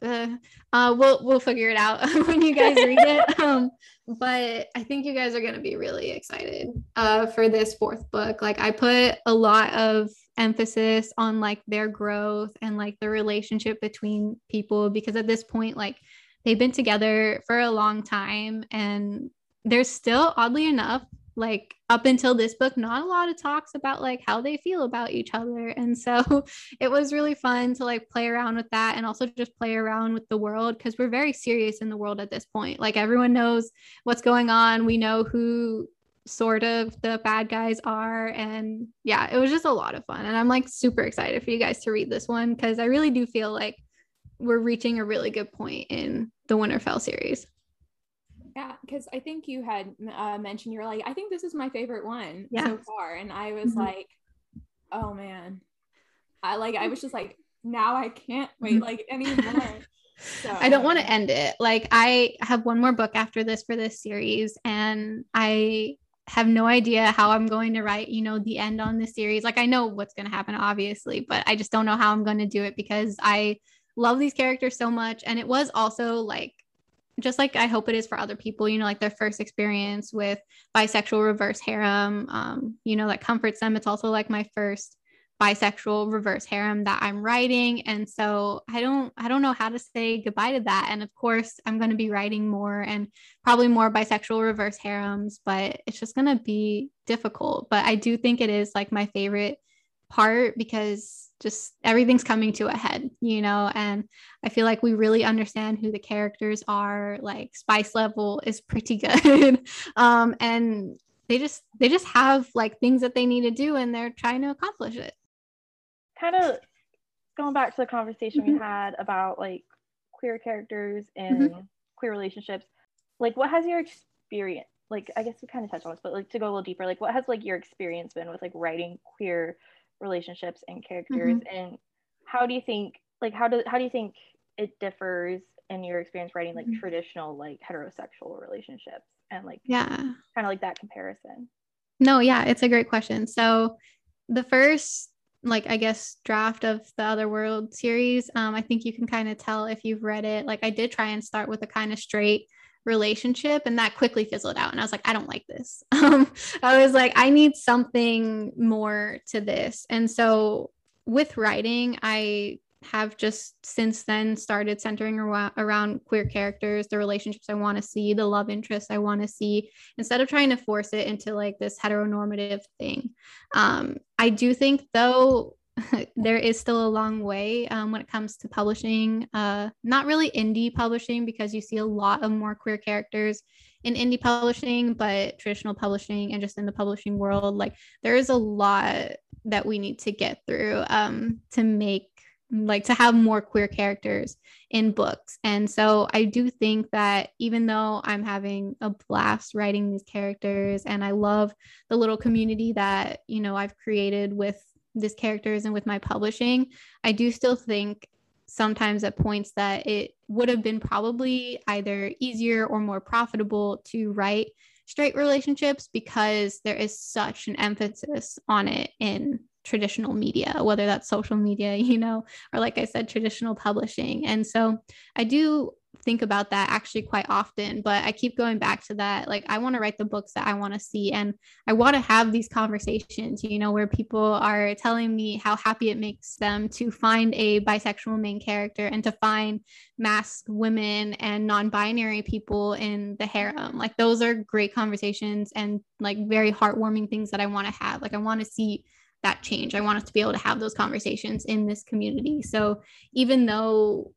Uh, uh we'll we'll figure it out when you guys read it. Um, but I think you guys are gonna be really excited uh for this fourth book. Like I put a lot of emphasis on like their growth and like the relationship between people because at this point, like they've been together for a long time and there's still oddly enough like up until this book not a lot of talks about like how they feel about each other. And so it was really fun to like play around with that and also just play around with the world because we're very serious in the world at this point. Like everyone knows what's going on. We know who sort of the bad guys are. And yeah it was just a lot of fun. And i'm like super excited for you guys to read this one because i really do feel like we're reaching a really good point in the winterfell series yeah, because I think you had uh, mentioned you're like, I think this is my favorite one Yeah. so far, and I was Mhm. like, oh man, I like I was just like, now I can't wait like anymore. So I don't want to end it. Like I have one more book after this for this series and I have no idea how I'm going to write, you know, the end on this series. Like I know what's going to happen obviously, but I just don't know how I'm going to do it because I love these characters so much and it was also like just like I hope it is for other people, you know, like their first experience with bisexual reverse harem, um, you know, that comforts them. It's also like my first bisexual reverse harem that I'm writing. And so I don't I don't know how to say goodbye to that. And of course, I'm going to be writing more and probably more bisexual reverse harems, but it's just going to be difficult. But I do think it is like my favorite part because just everything's coming to a head, you know, and I feel like we really understand who the characters are. Like spice level is pretty good. um and they just they just have like things that they need to do and they're trying to accomplish it. kind of going back to the conversation Mm-hmm. we had about like queer characters and queer relationships like what has your experience like i guess we kind of touched on this but like to go a little deeper like what has like your experience been with like writing queer relationships and characters Mm-hmm. and how do you think like how do how do you think it differs in your experience writing like Mhm. traditional like heterosexual relationships and like Yeah. kind of like that comparison No, yeah, it's a great question. So the first like I guess draft of the Other World series, um, I think you can kind of tell if you've read it. Like I did try and start with a kind of straight relationship and that quickly fizzled out and I was like I don't like this. Um I was like I need something more to this. And so with writing, I have just since then started centering around, queer characters, the relationships I want to see, the love interests I want to see, instead of trying to force it into like this heteronormative thing. Um, I do think though there is still a long way um, when it comes to publishing, uh, not really indie publishing because you see a lot of more queer characters in indie publishing, but traditional publishing and just in the publishing world, like there is a lot that we need to get through um, to make like to have more queer characters in books. And so I do think that even though I'm having a blast writing these characters and I love the little community that, you know, I've created with these characters and with my publishing, I do still think sometimes at points that it would have been probably either easier or more profitable to write straight relationships because there is such an emphasis on it in traditional media, whether that's social media, you know, or like I said, traditional publishing. And so I do think about that actually quite often, but I keep going back to that. Like, I want to write the books that I want to see, and I want to have these conversations, you know, where people are telling me how happy it makes them to find a bisexual main character and to find masked women and non binary people in the harem. Like, those are great conversations and like very heartwarming things that I want to have. Like, I want to see that change. I want us to be able to have those conversations in this community. So even though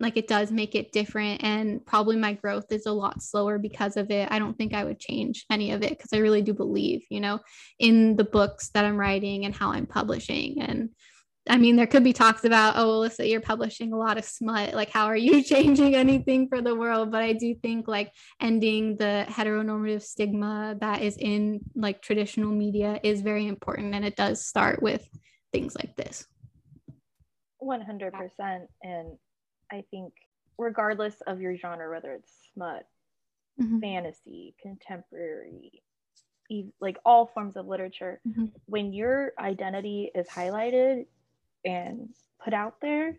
like it does make it different and probably my growth is a lot slower because of it, I don't think I would change any of it because I really do believe, you know, in the books that I'm writing and how I'm publishing and I mean, there could be talks about, oh, Alyssa, you're publishing a lot of smut. Like, how are you changing anything for the world? But I do think like ending the heteronormative stigma that is in like traditional media is very important. And it does start with things like this. 100% and i think regardless of your genre whether it's smut Mhm. fantasy contemporary like all forms of literature Mhm. when your identity is highlighted and put out there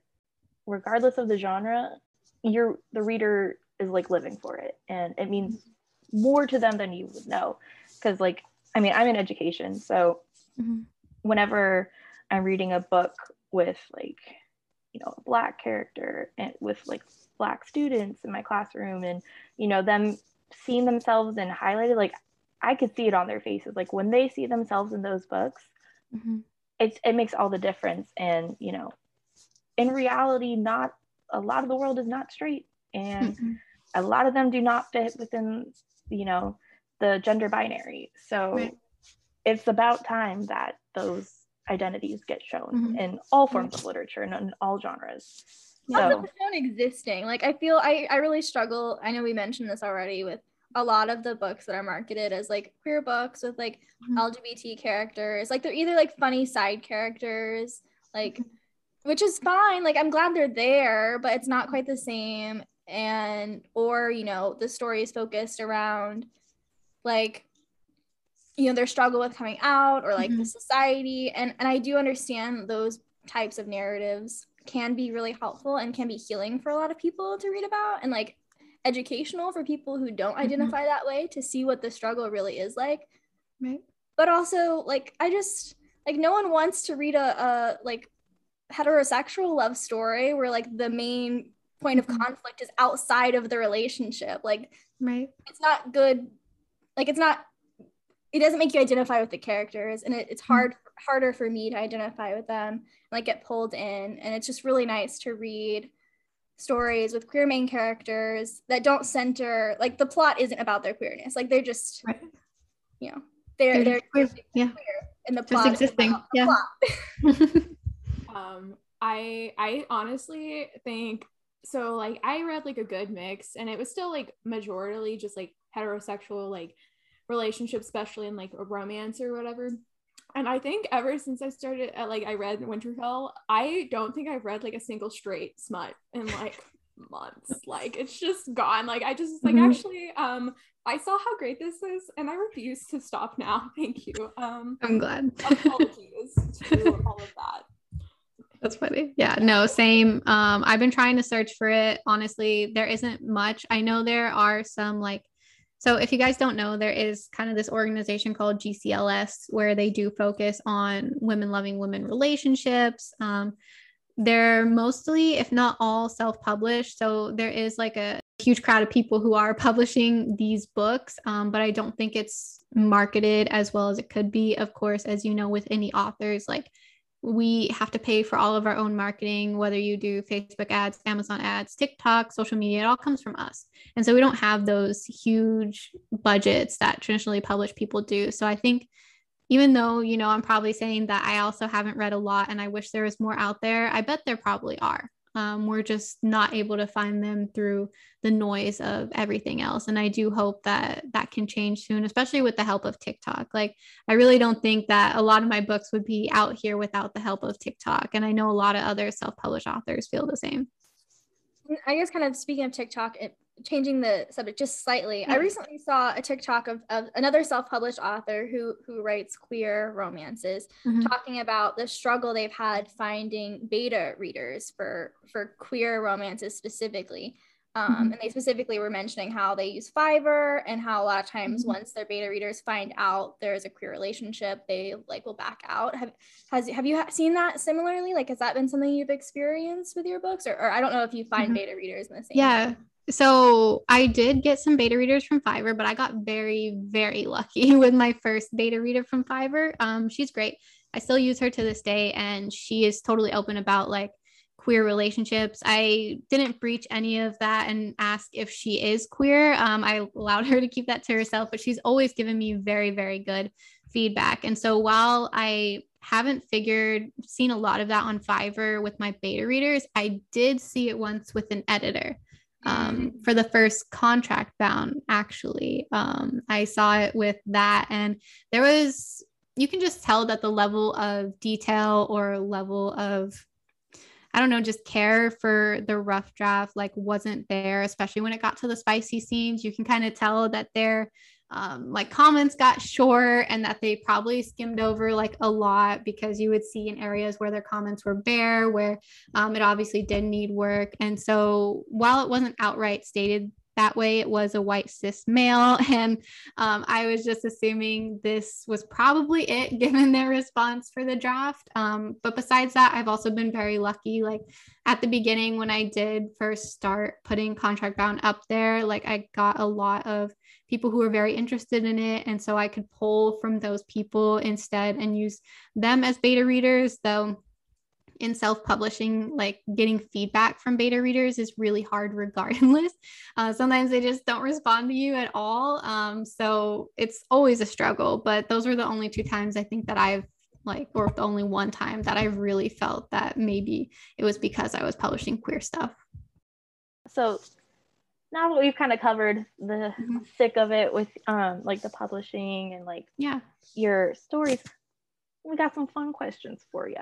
regardless of the genre you're the reader is like living for it and it means more to them than you would know because like i mean i'm in education so Mhm. whenever i'm reading a book with like you know a black character and with like black students in my classroom and you know them seeing themselves and highlighted like I could see it on their faces. Like when they see themselves in those books, mm-hmm. it's it makes all the difference. And you know, in reality, not a lot of the world is not straight, and mm-hmm. a lot of them do not fit within you know the gender binary. So right. it's about time that those identities get shown mm-hmm. in all forms of literature and in all genres. So shown existing. Like I feel I I really struggle. I know we mentioned this already with a lot of the books that are marketed as like queer books with like mm-hmm. LGBT characters. Like they're either like funny side characters, like mm-hmm. which is fine. Like I'm glad they're there, but it's not quite the same. And or you know the story is focused around like you know their struggle with coming out or like mm-hmm. the society and and I do understand those types of narratives can be really helpful and can be healing for a lot of people to read about and like educational for people who don't mm-hmm. identify that way to see what the struggle really is like right but also like i just like no one wants to read a, a like heterosexual love story where like the main point of mm-hmm. conflict is outside of the relationship like right it's not good like it's not it doesn't make you identify with the characters and it, it's mm-hmm. hard harder for me to identify with them and like get pulled in and it's just really nice to read stories with queer main characters that don't center like the plot isn't about their queerness like they're just right. you know they're they're, they're yeah and the plot just existing yeah um i i honestly think so like i read like a good mix and it was still like majorly just like heterosexual like relationships especially in like a romance or whatever and I think ever since I started at like I read Winterfell, I don't think I've read like a single straight smut in like months. Like it's just gone. Like I just like mm-hmm. actually um I saw how great this is and I refuse to stop now. Thank you. Um I'm glad. apologies to all of that. That's funny. Yeah, no, same. Um, I've been trying to search for it. Honestly, there isn't much. I know there are some like so, if you guys don't know, there is kind of this organization called GCLS where they do focus on women loving women relationships. Um, they're mostly, if not all, self published. So, there is like a huge crowd of people who are publishing these books, um, but I don't think it's marketed as well as it could be. Of course, as you know, with any authors, like we have to pay for all of our own marketing, whether you do Facebook ads, Amazon ads, TikTok, social media, it all comes from us. And so we don't have those huge budgets that traditionally published people do. So I think even though, you know, I'm probably saying that I also haven't read a lot and I wish there was more out there, I bet there probably are. Um, we're just not able to find them through the noise of everything else. And I do hope that that can change soon, especially with the help of TikTok. Like, I really don't think that a lot of my books would be out here without the help of TikTok. And I know a lot of other self published authors feel the same. I guess, kind of speaking of TikTok, it, changing the subject just slightly i recently saw a tiktok of, of another self-published author who who writes queer romances mm-hmm. talking about the struggle they've had finding beta readers for for queer romances specifically um, mm-hmm. and they specifically were mentioning how they use fiverr and how a lot of times mm-hmm. once their beta readers find out there's a queer relationship they like will back out have has have you seen that similarly like has that been something you've experienced with your books or, or i don't know if you find mm-hmm. beta readers in the same yeah way. So I did get some beta readers from Fiverr, but I got very, very lucky with my first beta reader from Fiverr. Um, she's great. I still use her to this day, and she is totally open about like queer relationships. I didn't breach any of that and ask if she is queer. Um, I allowed her to keep that to herself, but she's always given me very, very good feedback. And so while I haven't figured, seen a lot of that on Fiverr with my beta readers, I did see it once with an editor um, mm. for the first contract bound actually um, i saw it with that and there was you can just tell that the level of detail or level of i don't know just care for the rough draft like wasn't there especially when it got to the spicy scenes you can kind of tell that they're um, like comments got short and that they probably skimmed over like a lot because you would see in areas where their comments were bare, where um, it obviously did need work. And so while it wasn't outright stated that way, it was a white cis male. And um, I was just assuming this was probably it given their response for the draft. Um, but besides that, I've also been very lucky. Like at the beginning, when I did first start putting Contract Bound up there, like I got a lot of people who are very interested in it. And so I could pull from those people instead and use them as beta readers, though in self-publishing like getting feedback from beta readers is really hard regardless. Uh, sometimes they just don't respond to you at all. Um, so it's always a struggle but those were the only two times i think that i've like or the only one time that i really felt that maybe it was because i was publishing queer stuff. So now that we've kind of covered the Mhm. thick of it with um like the publishing and like yeah. your stories we got some fun questions for you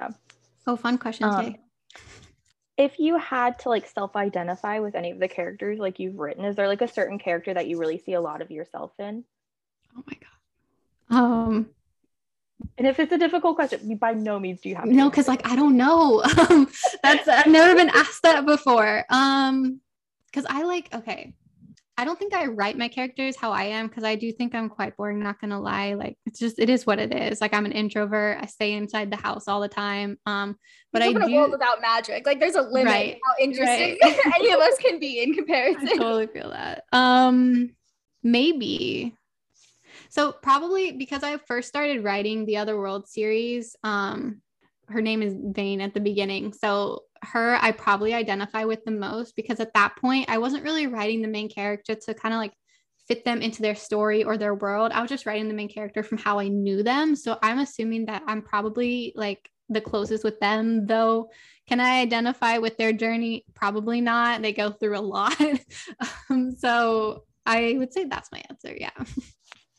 oh fun questions Um, if you had to like self-identify with any of the characters like you've written is there like a certain character that you really see a lot of yourself in? Oh my god. Um and if it's a difficult question by no means do you have to no because like i don't know. Um that's i've never been asked that before. Um because i like okay i don't think i write my characters how i am because i do think i'm quite boring not gonna lie like it's just it is what it is like i'm an introvert i stay inside the house all the time um but i in do a world without magic. Like there's a limit Right, how interesting right. any of us can be in I comparison. totally feel that. Um, maybe. So probably because I first started writing the Other World series, um, her name is Vane at the beginning. So her I probably identify with the most because at that point I wasn't really writing the main character to kind of like fit them into their story or their world. I was just writing the main character from how I knew them. So I'm assuming that I'm probably like the closest with them, though. Can I identify with their journey? Probably not. They go through a lot. um, so I would say that's my answer. Yeah.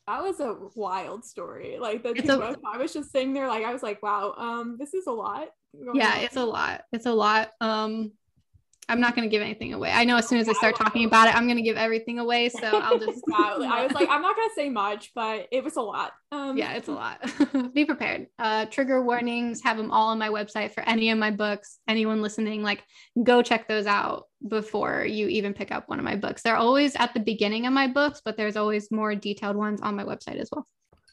That was a wild story. Like the It's two of us, I was just sitting there, like I was like, wow, um, this is a lot. Going Yeah, it's a lot. It's a lot. Um, I'm not going to give anything away. I know as soon as I start talking about it, I'm going to give everything away. So I'll just. I was like, I'm not gonna say much, but it was a lot. Um, yeah, it's a lot. Be prepared. Uh, trigger warnings, have them all on my website for any of my books. Anyone listening, like, go check those out before you even pick up one of my books. They're always at the beginning of my books, but there's always more detailed ones on my website as well.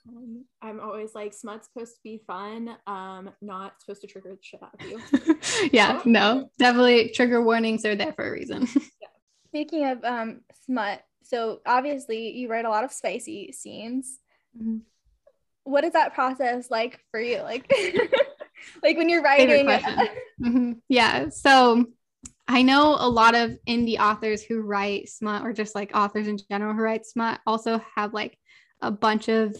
Um, I'm always like, smut's supposed to be fun, um, not supposed to trigger the shit out of you. yeah, no, definitely trigger warnings are there for a reason. Speaking of um smut, so obviously you write a lot of spicy scenes. Mhm. What is that process like for you? Like like when you're Favorite writing question. Mhm. Yeah. So I know a lot of indie authors who write smut or just like authors in general who write smut also have like a bunch of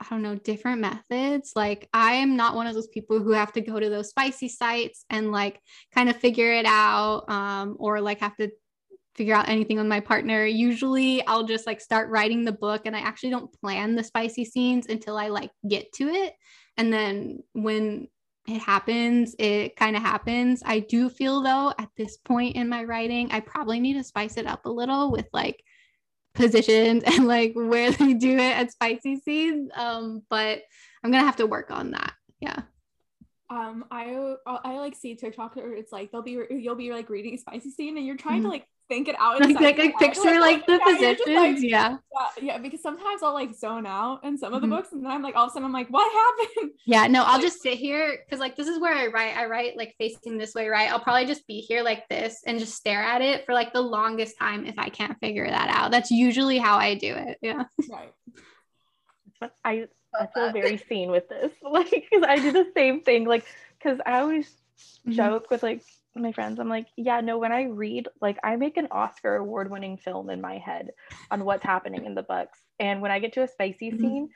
I don't know, different methods. Like I am not one of those people who have to go to those spicy sites and like kind of figure it out um or like have to figure out anything with my partner. Usually I'll just like start writing the book and I actually don't plan the spicy scenes until I like get to it. And then when it happens, it kind of happens. I do feel though at this point in my writing, I probably need to spice it up a little with like positions and like where they do it at spicy scenes. Um, but I'm gonna have to work on that. Yeah. Um, I I like see TikTok where it's like they'll be you'll be like reading spicy scene and you're trying to Mhm. like think it out. in Like, like, your like head. picture like the yeah, positions. like, yeah. yeah, yeah, because sometimes I'll like zone out in some of the Mhm. books and then I'm like all of a sudden I'm like, what happened? Yeah, no, I'll Like- just sit here because like this is where I write. I write like facing this way, right? I'll probably just be here like this and just stare at it for like the longest time if I can't figure that out. That's usually how I do it. Yeah. Right. I, I feel very seen with this. Like, because I do the same thing. Like, because I always Mhm. joke with like my friends. I'm like, yeah, no, when I read, like, I make an Oscar award winning film in my head on what's happening in the books. And when I get to a spicy Mhm. scene,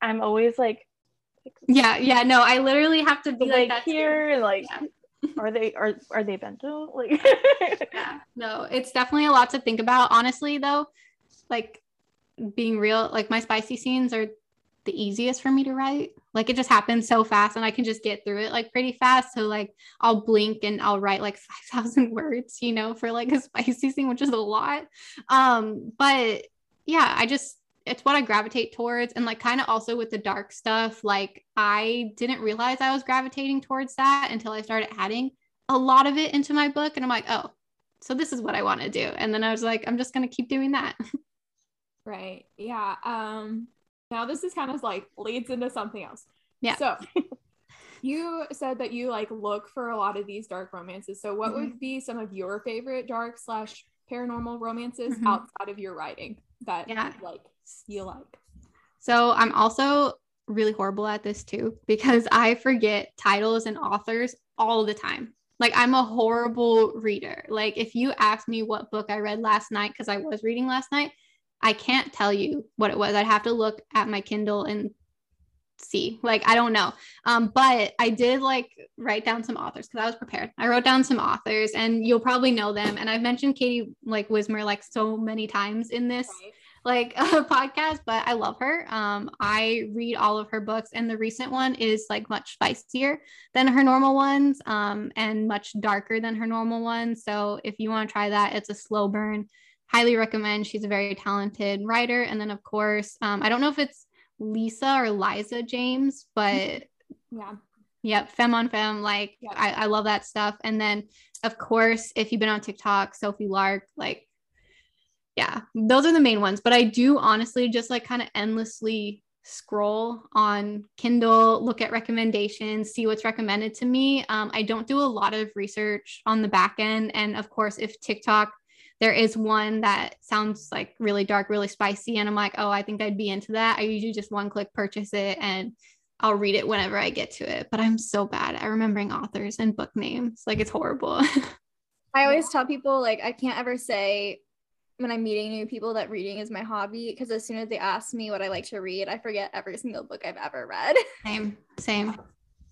I'm always like, Yeah, yeah, no, I literally have to be like, like here, and like, Yeah. are they are are they bento? Like, yeah no it's definitely a lot to think about honestly though like being real like my spicy scenes are the easiest for me to write like it just happens so fast and i can just get through it like pretty fast so like i'll blink and i'll write like 5000 words you know for like a spicy scene which is a lot um but yeah i just it's what i gravitate towards and like kind of also with the dark stuff like i didn't realize i was gravitating towards that until i started adding a lot of it into my book and i'm like oh so this is what I want to do. And then I was like, I'm just going to keep doing that. Right. Yeah. Um now this is kind of like leads into something else. Yeah. So you said that you like look for a lot of these dark romances. So what Mm-hmm. would be some of your favorite dark slash paranormal romances Mhm. outside of your writing? that Yeah. like you like? So I'm also really horrible at this too because I forget titles and authors all the time. Like I'm a horrible reader. Like if you ask me what book I read last night because I was reading last night, I can't tell you what it was. I'd have to look at my Kindle and see. Like I don't know. Um but I did like write down some authors because I was prepared. I wrote down some authors and you'll probably know them and I've mentioned Katie like Wismer like so many times in this like a podcast, but I love her. Um, I read all of her books, and the recent one is like much spicier than her normal ones, um, and much darker than her normal ones. So if you want to try that, it's a slow burn. Highly recommend. She's a very talented writer, and then of course, um, I don't know if it's Lisa or Liza James, but Yeah. Yep, femme on femme. Like Yeah. I, I love that stuff. And then of course, if you've been on TikTok, Sophie Lark, like yeah, those are the main ones. But I do honestly just like kind of endlessly scroll on Kindle, look at recommendations, see what's recommended to me. Um, I don't do a lot of research on the back end. And of course, if TikTok, there is one that sounds like really dark, really spicy, and I'm like, oh, I think I'd be into that. I usually just one click purchase it and I'll read it whenever I get to it. But I'm so bad at remembering authors and book names. Like it's horrible. I always tell people like I can't ever say when I'm meeting new people that reading is my hobby because as soon as they ask me what I like to read, I forget every single book I've ever read. same, same.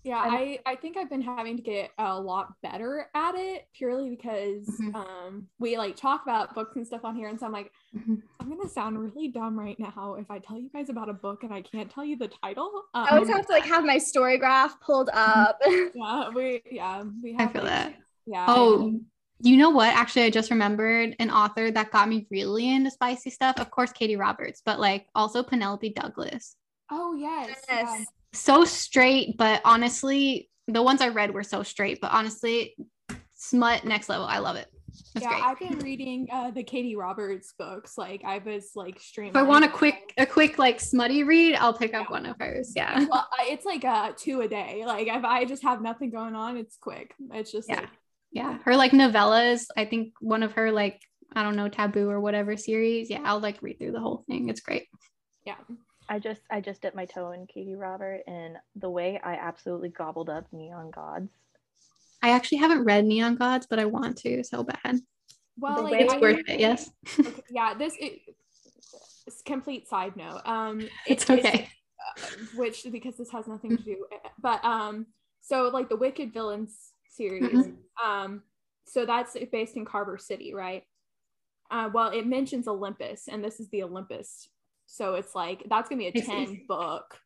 Yeah, I'm- I, I think I've been having to get a lot better at it purely because Mhm. um we like talk about books and stuff on here and so I'm like Mhm. I'm gonna sound really dumb right now if I tell you guys about a book and I can't tell you the title. Um, I always have to like have my StoryGraph pulled up. yeah, we yeah, we I have feel like, that. Yeah. Oh, have- you know what? Actually, I just remembered an author that got me really into spicy stuff. Of course, Katee Roberts, but like also Penelope Douglas. oh yes. yeah. yes. So straight, but honestly, the ones I read were so straight, but honestly, smut next level. I love it. That's yeah, great. I've been reading uh, the Katee Roberts books. Like I was like streaming. if I want a quick, a quick like smutty read, I'll pick up one of hers. Yeah. well, it's like uh two a day. Like if I just have nothing going on, it's quick. It's just Yeah. like Yeah. Her like novellas, I think one of her like, I don't know, taboo or whatever series. Yeah, I'll like read through the whole thing. It's great. yeah. I just I just dipped my toe in Katee Robert and the way I absolutely gobbled up Neon Gods. I actually haven't read Neon Gods, but I want to so bad. Well, The like, way It's I worth it. Yes. okay, yeah, this it, it's complete side note. Um, It's it- okay. uh, which because this has nothing to do, but um, so like the Wicked Villains series, Mhm. um, so that's based in Carver City, right? Uh, well, it mentions Olympus, and this is the Olympus, so it's like that's gonna be a ten book,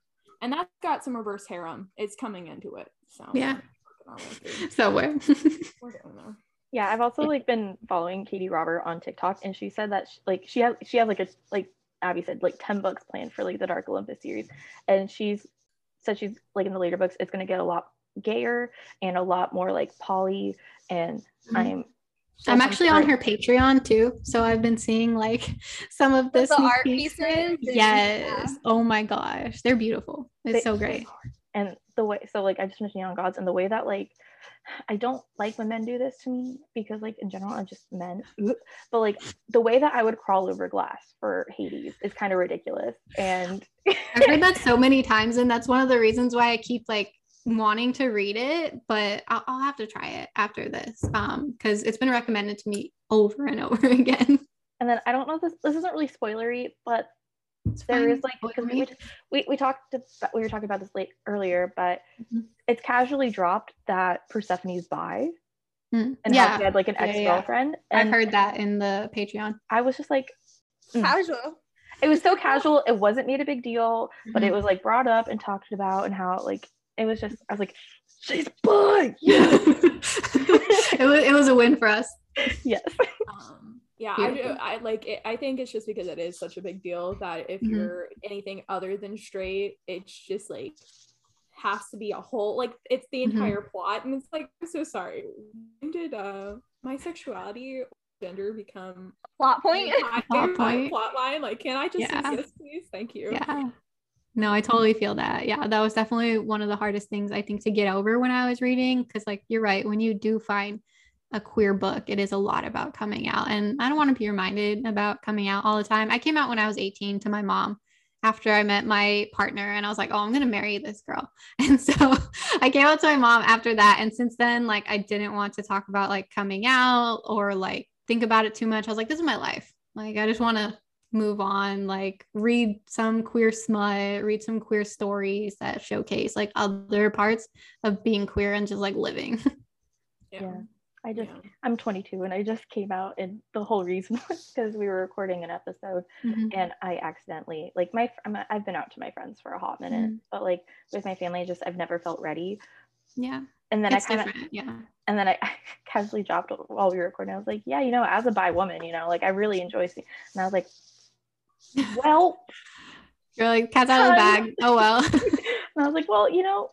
and that's got some reverse harem. It's coming into it, so Yeah. we're working our way through. Somewhere. We're getting there. Yeah, I've also like been following Katee Robert on TikTok, and she said that she, like she has she has like a like Abby said like ten books planned for like the Dark Olympus series, and she's said she's like in the later books it's gonna get a lot gayer and a lot more like poly, and Mhm. I'm so I'm actually on her Patreon too. So I've been seeing like some of the, The art peeks. pieces Yes. yeah. Oh my gosh. They're beautiful. It's They- so great. and the way so like I just finished Neon Gods and the way that like I don't like when men do this to me because like in general I'm just men but like the way that I would crawl over glass for Hades is kind of ridiculous and I've heard that so many times, and that's one of the reasons why I keep like wanting to read it, but I'll, I'll have to try it after this. Um, because it's been recommended to me over and over again. and then I don't know this this isn't really spoilery but It's there fine. is like because we, we we talked about, we were talking about this late earlier but Mhm. it's casually dropped that Persephone's bi Mm, and how yeah, she had like an Yeah, yeah, yeah. ex-girlfriend I've heard that in the Patreon. I was just like Mm. Casual. it was so casual it wasn't made a big deal but Mm-hmm. it was like brought up and talked about and how like it was just I was like she's bi yeah it was it was a win for us. yes um yeah I, do, I like it, i think it's just because it is such a big deal that if Mhm. you're anything other than straight it's just like has to be a whole like it's the Mhm. entire plot and it's like i'm so sorry when did uh my sexuality or gender become Plot point. Plot point. plot line like can i just Yeah. exist please thank you Yeah. No, I totally feel that. Yeah, that was definitely one of the hardest things I think to get over when I was reading. Cause like you're right, when you do find a queer book, it is a lot about coming out. And I don't want to be reminded about coming out all the time. I came out when I was 18 to my mom after I met my partner and I was like, oh, I'm going to marry this girl. And so I came out to my mom after that. And since then, like, I didn't want to talk about like coming out or like think about it too much. I was like, this is my life. Like, I just want to move on, like, read some queer smut, read some queer stories that showcase like other parts of being queer and just like living. yeah. yeah. I just yeah. I'm 22 and I just came out and the whole reason was because we were recording an episode mm-hmm. and I accidentally like my i have been out to my friends for a hot minute mm-hmm. but like with my family just I've never felt ready. Yeah. And then it's I kind of yeah. And then I, I, casually dropped while we were recording. I was like, yeah, you know, as a bi woman, you know, like I really enjoy seeing. And I was like, well, you're like cat's out of the bag. Oh well. and I was like, well, you know,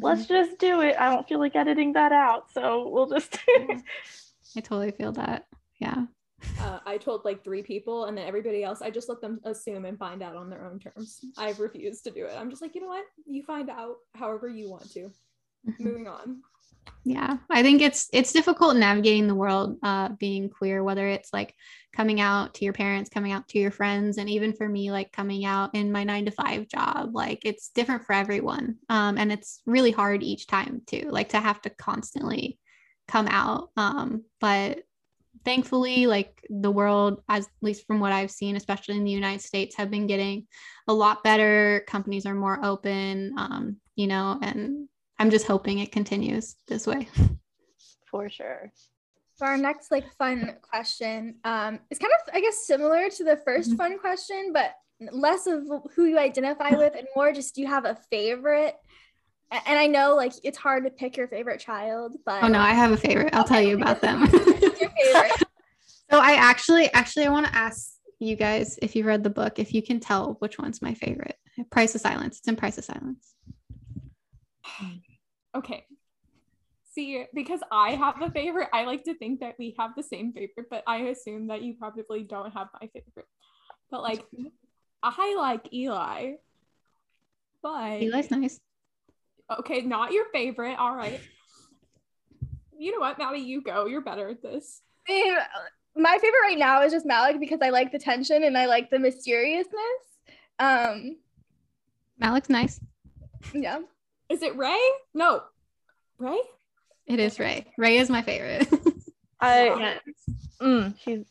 let's mm-hmm. just do it. I don't feel like editing that out. So we'll just. I totally feel that. Yeah. Uh, I told like three people, and then everybody else, I just let them assume and find out on their own terms. I've refused to do it. I'm just like, you know what? You find out however you want to. Mm-hmm. Moving on yeah i think it's it's difficult navigating the world uh being queer whether it's like coming out to your parents coming out to your friends and even for me like coming out in my 9 to 5 job like it's different for everyone um and it's really hard each time too like to have to constantly come out um but thankfully like the world as at least from what i've seen especially in the united states have been getting a lot better companies are more open um you know and I'm just hoping it continues this way. For sure. So our next like fun question um, is kind of I guess similar to the 1st mm-hmm. fun question, but less of who you identify with and more just do you have a favorite? And I know like it's hard to pick your favorite child, but oh no, I have a favorite. I'll okay. tell you about them. your favorite? so I actually actually I want to ask you guys if you read the book if you can tell which one's my favorite. Price of Silence. It's in Price of Silence. okay. See because i have a favorite i like to think that we have the same favorite but i assume that you probably don't have my favorite. But like i like eli but eli's nice. Okay not your favorite. All right. You know what? Madi, you go. You're better at this. My favorite right now is just malik because i like the tension and i like the mysteriousness. Um malik's nice. yeah is it Ray? No. Ray? It is Ray. Ray is my favorite. I yes. mm, she's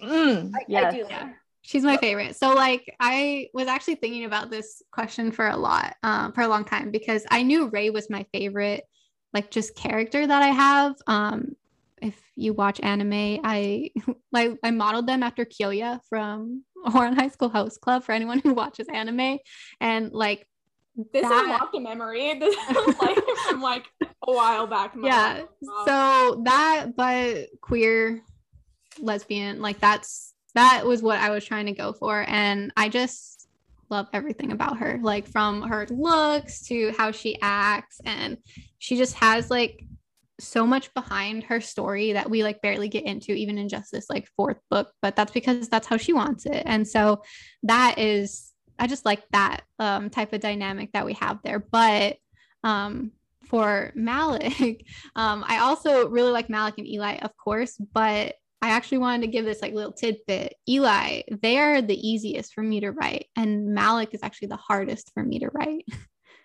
mm, I, yes. I yeah. She's my favorite. So like I was actually thinking about this question for a lot, um, for a long time because I knew Ray was my favorite, like just character that I have. Um, if you watch anime, I like I modeled them after Kyoya from Ouran High School Host Club for anyone who watches anime. And like this that, unlocked a memory. This like from like a while back. Yeah oh, so that but queer lesbian like that's that was what i was trying to go for and i just love everything about her like from her looks to how she acts and she just has like so much behind her story that we like barely get into even in just this like fourth book but that's because that's how she wants it and so that is I just like that um, type of dynamic that we have there. But um, for Malik, um, I also really like Malik and Eli, of course, but I actually wanted to give this like little tidbit. Eli, they are the easiest for me to write, and Malik is actually the hardest for me to write.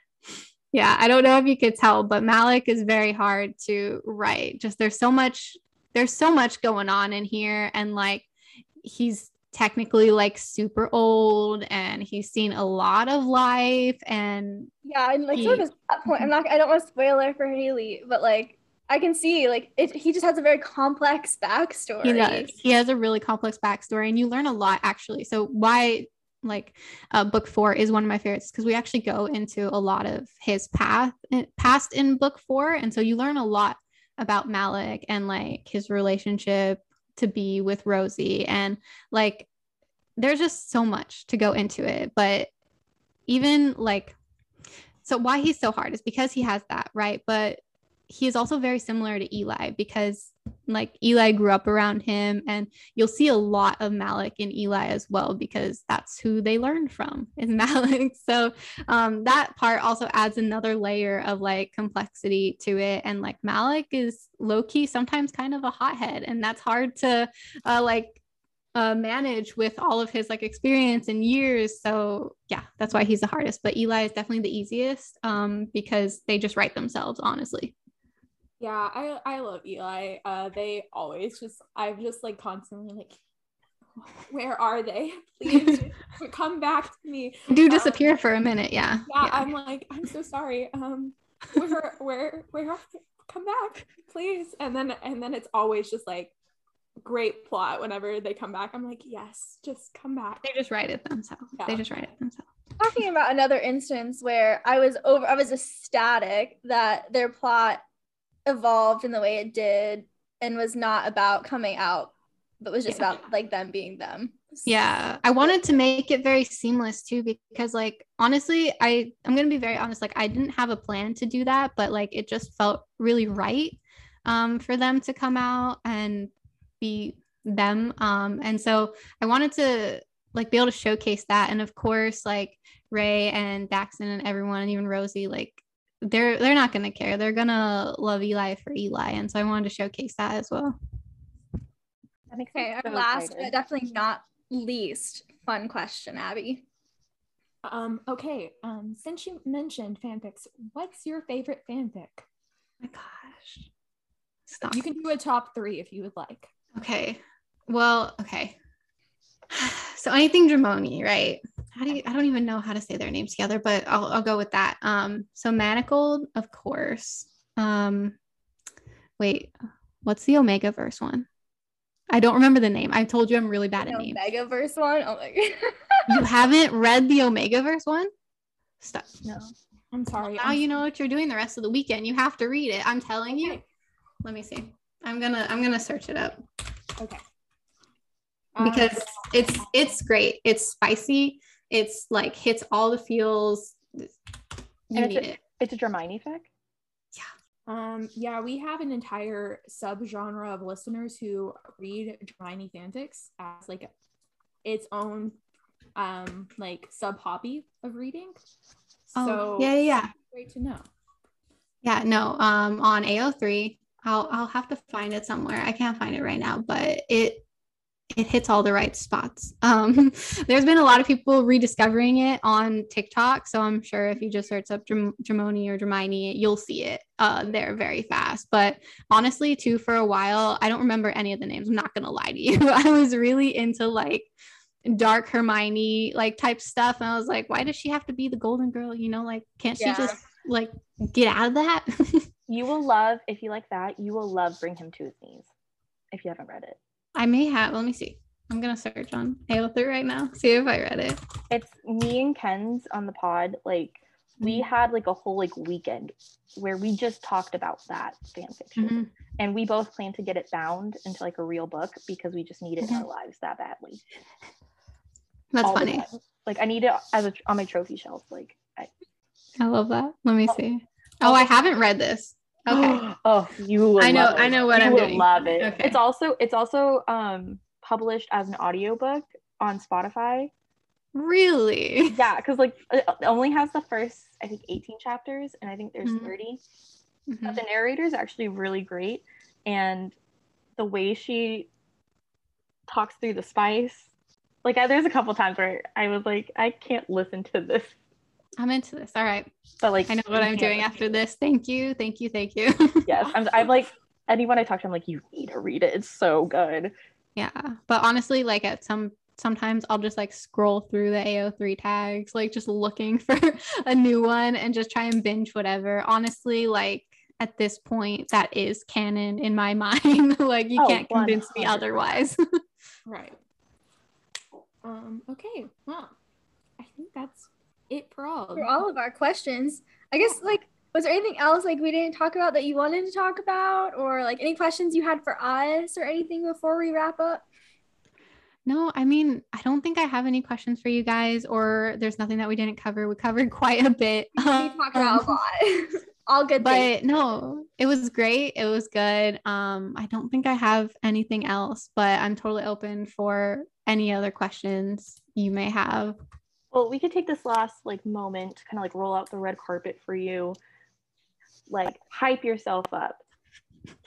yeah, I don't know if you could tell, but Malik is very hard to write. Just there's so much, there's so much going on in here, and like he's technically like super old and he's seen a lot of life and yeah and like he, sort of that point i'm not i don't want to spoil it for Hayley but like i can see like it, he just has a very complex backstory. He does. He has a really complex backstory and you learn a lot actually. So why like uh, book four is one of my favorites because we actually go into a lot of his path eh, past in book four and so you learn a lot about malik and like his relationship to be with Rosie. And like, there's just so much to go into it. But even like, so why he's so hard is because he has that, right? But he is also very similar to Eli because like Eli grew up around him and you'll see a lot of Malik in Eli as well because that's who they learned from is Malik. So um, that part also adds another layer of like complexity to it. And like Malik is low key sometimes kind of a hothead and that's hard to uh, like uh, manage with all of his like experience and years. So yeah, that's why he's the hardest. But Eli is definitely the easiest um, because they just write themselves, honestly. Yeah, I I love Eli. Uh, they always just I'm just like constantly like, where are they? Please come back to me. Do disappear um, for a minute, yeah. yeah. yeah. I'm like I'm so sorry. Um, where where where? Are come back, please. And then and then it's always just like great plot whenever they come back. I'm like, yes, just come back. They just write it themselves. Yeah. They just write it themselves. Talking about another instance where I was over, I was ecstatic that their plot evolved in the way it did and was not about coming out, but was just yeah. about like them being them. Yeah, I wanted to make it very seamless too because like honestly, I I'm to be very honest like I didn't have a plan to do that, but like it just felt really right um for them to come out and be them um and so i wanted to like be able to showcase that and of course like ray and daxton and everyone and even rosie like they're they're not going to care they're going to love eli for eli and so i wanted to showcase that as well okay our last but definitely not least fun question abby um okay um since you mentioned fanfics what's your favorite fanfic oh my gosh Stop. you can do a top three if you would like Okay. Well, okay. So anything Dramione, right? How do you, I don't even know how to say their names together, but I'll, I'll go with that. Um, so Manacled, of course. Um, wait, what's the Omega verse one? I don't remember the name. I told you I'm really bad the at names. Omega verse one. Oh my god. you haven't read the Omega verse one? Stop. No. I'm sorry. Well, now I'm you know what you're doing the rest of the weekend. You have to read it. I'm telling okay. you. Let me see. I'm gonna I'm gonna search it up. Okay. Because um, it's it's great. It's spicy. It's like hits all the feels. You and need it's a, it. It's a Dramini fic. Yeah. Um, yeah, we have an entire subgenre of listeners who read Dramini fanfics as like its own um like sub hobby of reading. Oh, so yeah, yeah. Great to know. Yeah, no. Um, on AO3, I'll I'll have to find it somewhere. I can't find it right now, but it it hits all the right spots. Um, there's been a lot of people rediscovering it on TikTok, so I'm sure if you just search up Dram- Dramione or Dramini, you'll see it uh, there very fast. But honestly, too, for a while, I don't remember any of the names. I'm not gonna lie to you. I was really into like dark Hermione like type stuff, and I was like, why does she have to be the Golden Girl? You know, like can't yeah. she just like get out of that? you will love if you like that. You will love Bring Him to His Knees. If you haven't read it, I may have. Let me see. I'm gonna search on AO3 right now. See if I read it. It's me and Ken's on the pod. Like we mm-hmm. had like a whole like weekend where we just talked about that fan fiction, mm-hmm. and we both plan to get it bound into like a real book because we just need it mm-hmm. in our lives that badly. That's All funny. Like I need it as a on my trophy shelf. Like I, I love that. Let me see. Oh, I haven't read this. Okay. oh, you. I know. I know what you I'm doing. Love it. Okay. It's also it's also um published as an audiobook on Spotify. Really? Yeah, because like it only has the first I think 18 chapters, and I think there's mm-hmm. 30. Mm-hmm. But the narrator is actually really great, and the way she talks through the spice, like I, there's a couple times where I was like, I can't listen to this I'm into this. All right. But like, I know what I'm doing after this. Thank you. Thank you. Thank you. yes. I'm, I'm like, anyone I talk to, I'm like, you need to read it. It's so good. Yeah. But honestly, like at some, sometimes I'll just like scroll through the AO3 tags, like just looking for a new one and just try and binge whatever. Honestly, like at this point, that is canon in my mind. like you oh, can't convince 100%. me otherwise. right. Um, okay. Well, I think that's it for all for all of our questions. I guess like was there anything else like we didn't talk about that you wanted to talk about or like any questions you had for us or anything before we wrap up? No, I mean, I don't think I have any questions for you guys, or there's nothing that we didn't cover. We covered quite a bit. We talked about a lot. All good. But things. no, it was great. It was good. Um, I don't think I have anything else, but I'm totally open for any other questions you may have. Well, we could take this last like moment to kind of like roll out the red carpet for you. Like hype yourself up.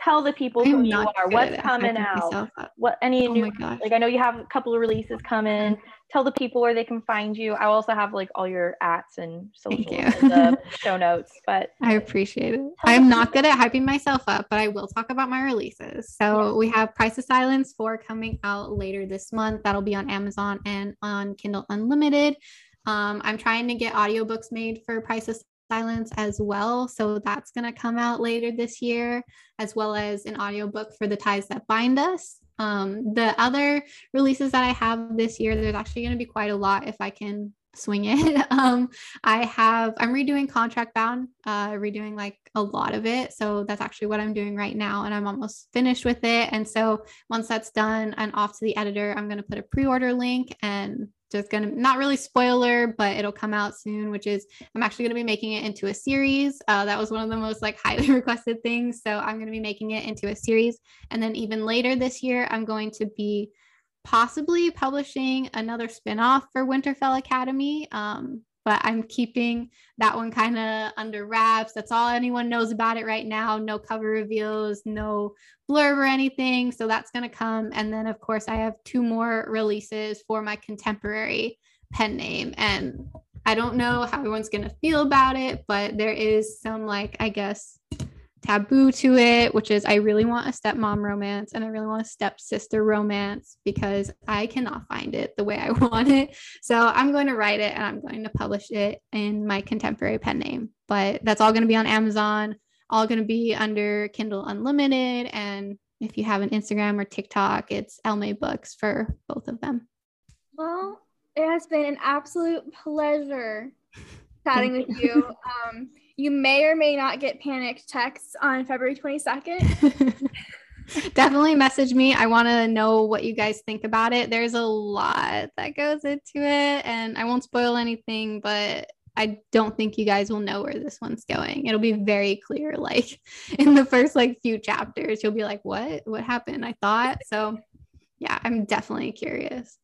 Tell the people who you are, what's coming out, what any oh new like I know you have a couple of releases coming. Tell the people where they can find you. I also have like all your ats and social the show notes, but I appreciate it. I'm not good at hyping myself up, but I will talk about my releases. So yeah. we have Price of Silence 4 coming out later this month. That'll be on Amazon and on Kindle Unlimited. Um, I'm trying to get audiobooks made for Price of Silence as well. So that's going to come out later this year, as well as an audiobook for The Ties That Bind Us. Um, the other releases that I have this year, there's actually going to be quite a lot if I can swing it. um, I have, I'm redoing Contract Bound, uh, redoing like a lot of it. So that's actually what I'm doing right now. And I'm almost finished with it. And so once that's done and off to the editor, I'm going to put a pre order link and just gonna not really spoiler but it'll come out soon which is i'm actually gonna be making it into a series. Uh, that was one of the most like highly requested things. So i'm gonna be making it into a series. And then even later this year i'm going to be possibly publishing another spin-off for winterfell academy. Um, but I'm keeping that one kind of under wraps. That's all anyone knows about it right now. No cover reveals, no blurb or anything. So that's going to come. And then, of course, I have two more releases for my contemporary pen name. And I don't know how everyone's going to feel about it, but there is some, like, I guess, taboo to it, which is I really want a stepmom romance and I really want a stepsister romance because I cannot find it the way I want it. So I'm going to write it and I'm going to publish it in my contemporary pen name. But that's all going to be on Amazon, all going to be under Kindle Unlimited. And if you have an Instagram or TikTok, it's Elle Mae Books for both of them. Well, it has been an absolute pleasure chatting with you. Um, you may or may not get panicked texts on February 22nd. Definitely message me. I want to know what you guys think about it. There's a lot that goes into it, and I won't spoil anything, but I don't think you guys will know where this one's going. It'll be very clear, like in the first like few chapters, you'll be like, "What? What happened?" I thought so. Yeah, I'm definitely curious.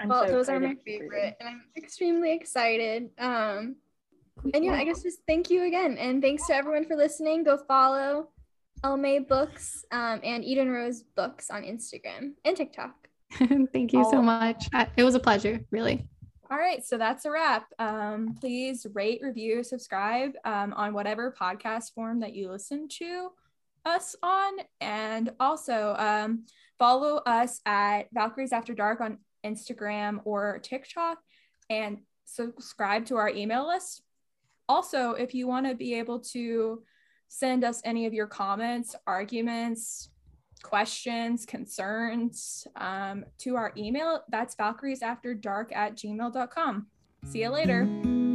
I'm well, so those are my favorite, and I'm extremely excited. Um, and yeah, I guess just thank you again. And thanks to everyone for listening. Go follow Elle Mae Books um, and Eden Rose Books on Instagram and TikTok. thank you so much. It was a pleasure, really. All right, so that's a wrap. Um, please rate, review, subscribe um, on whatever podcast form that you listen to us on. And also um, follow us at Valkyries After Dark on Instagram or TikTok and subscribe to our email list also, if you want to be able to send us any of your comments, arguments, questions, concerns um, to our email, that's valkyriesafterdark at gmail.com. See you later.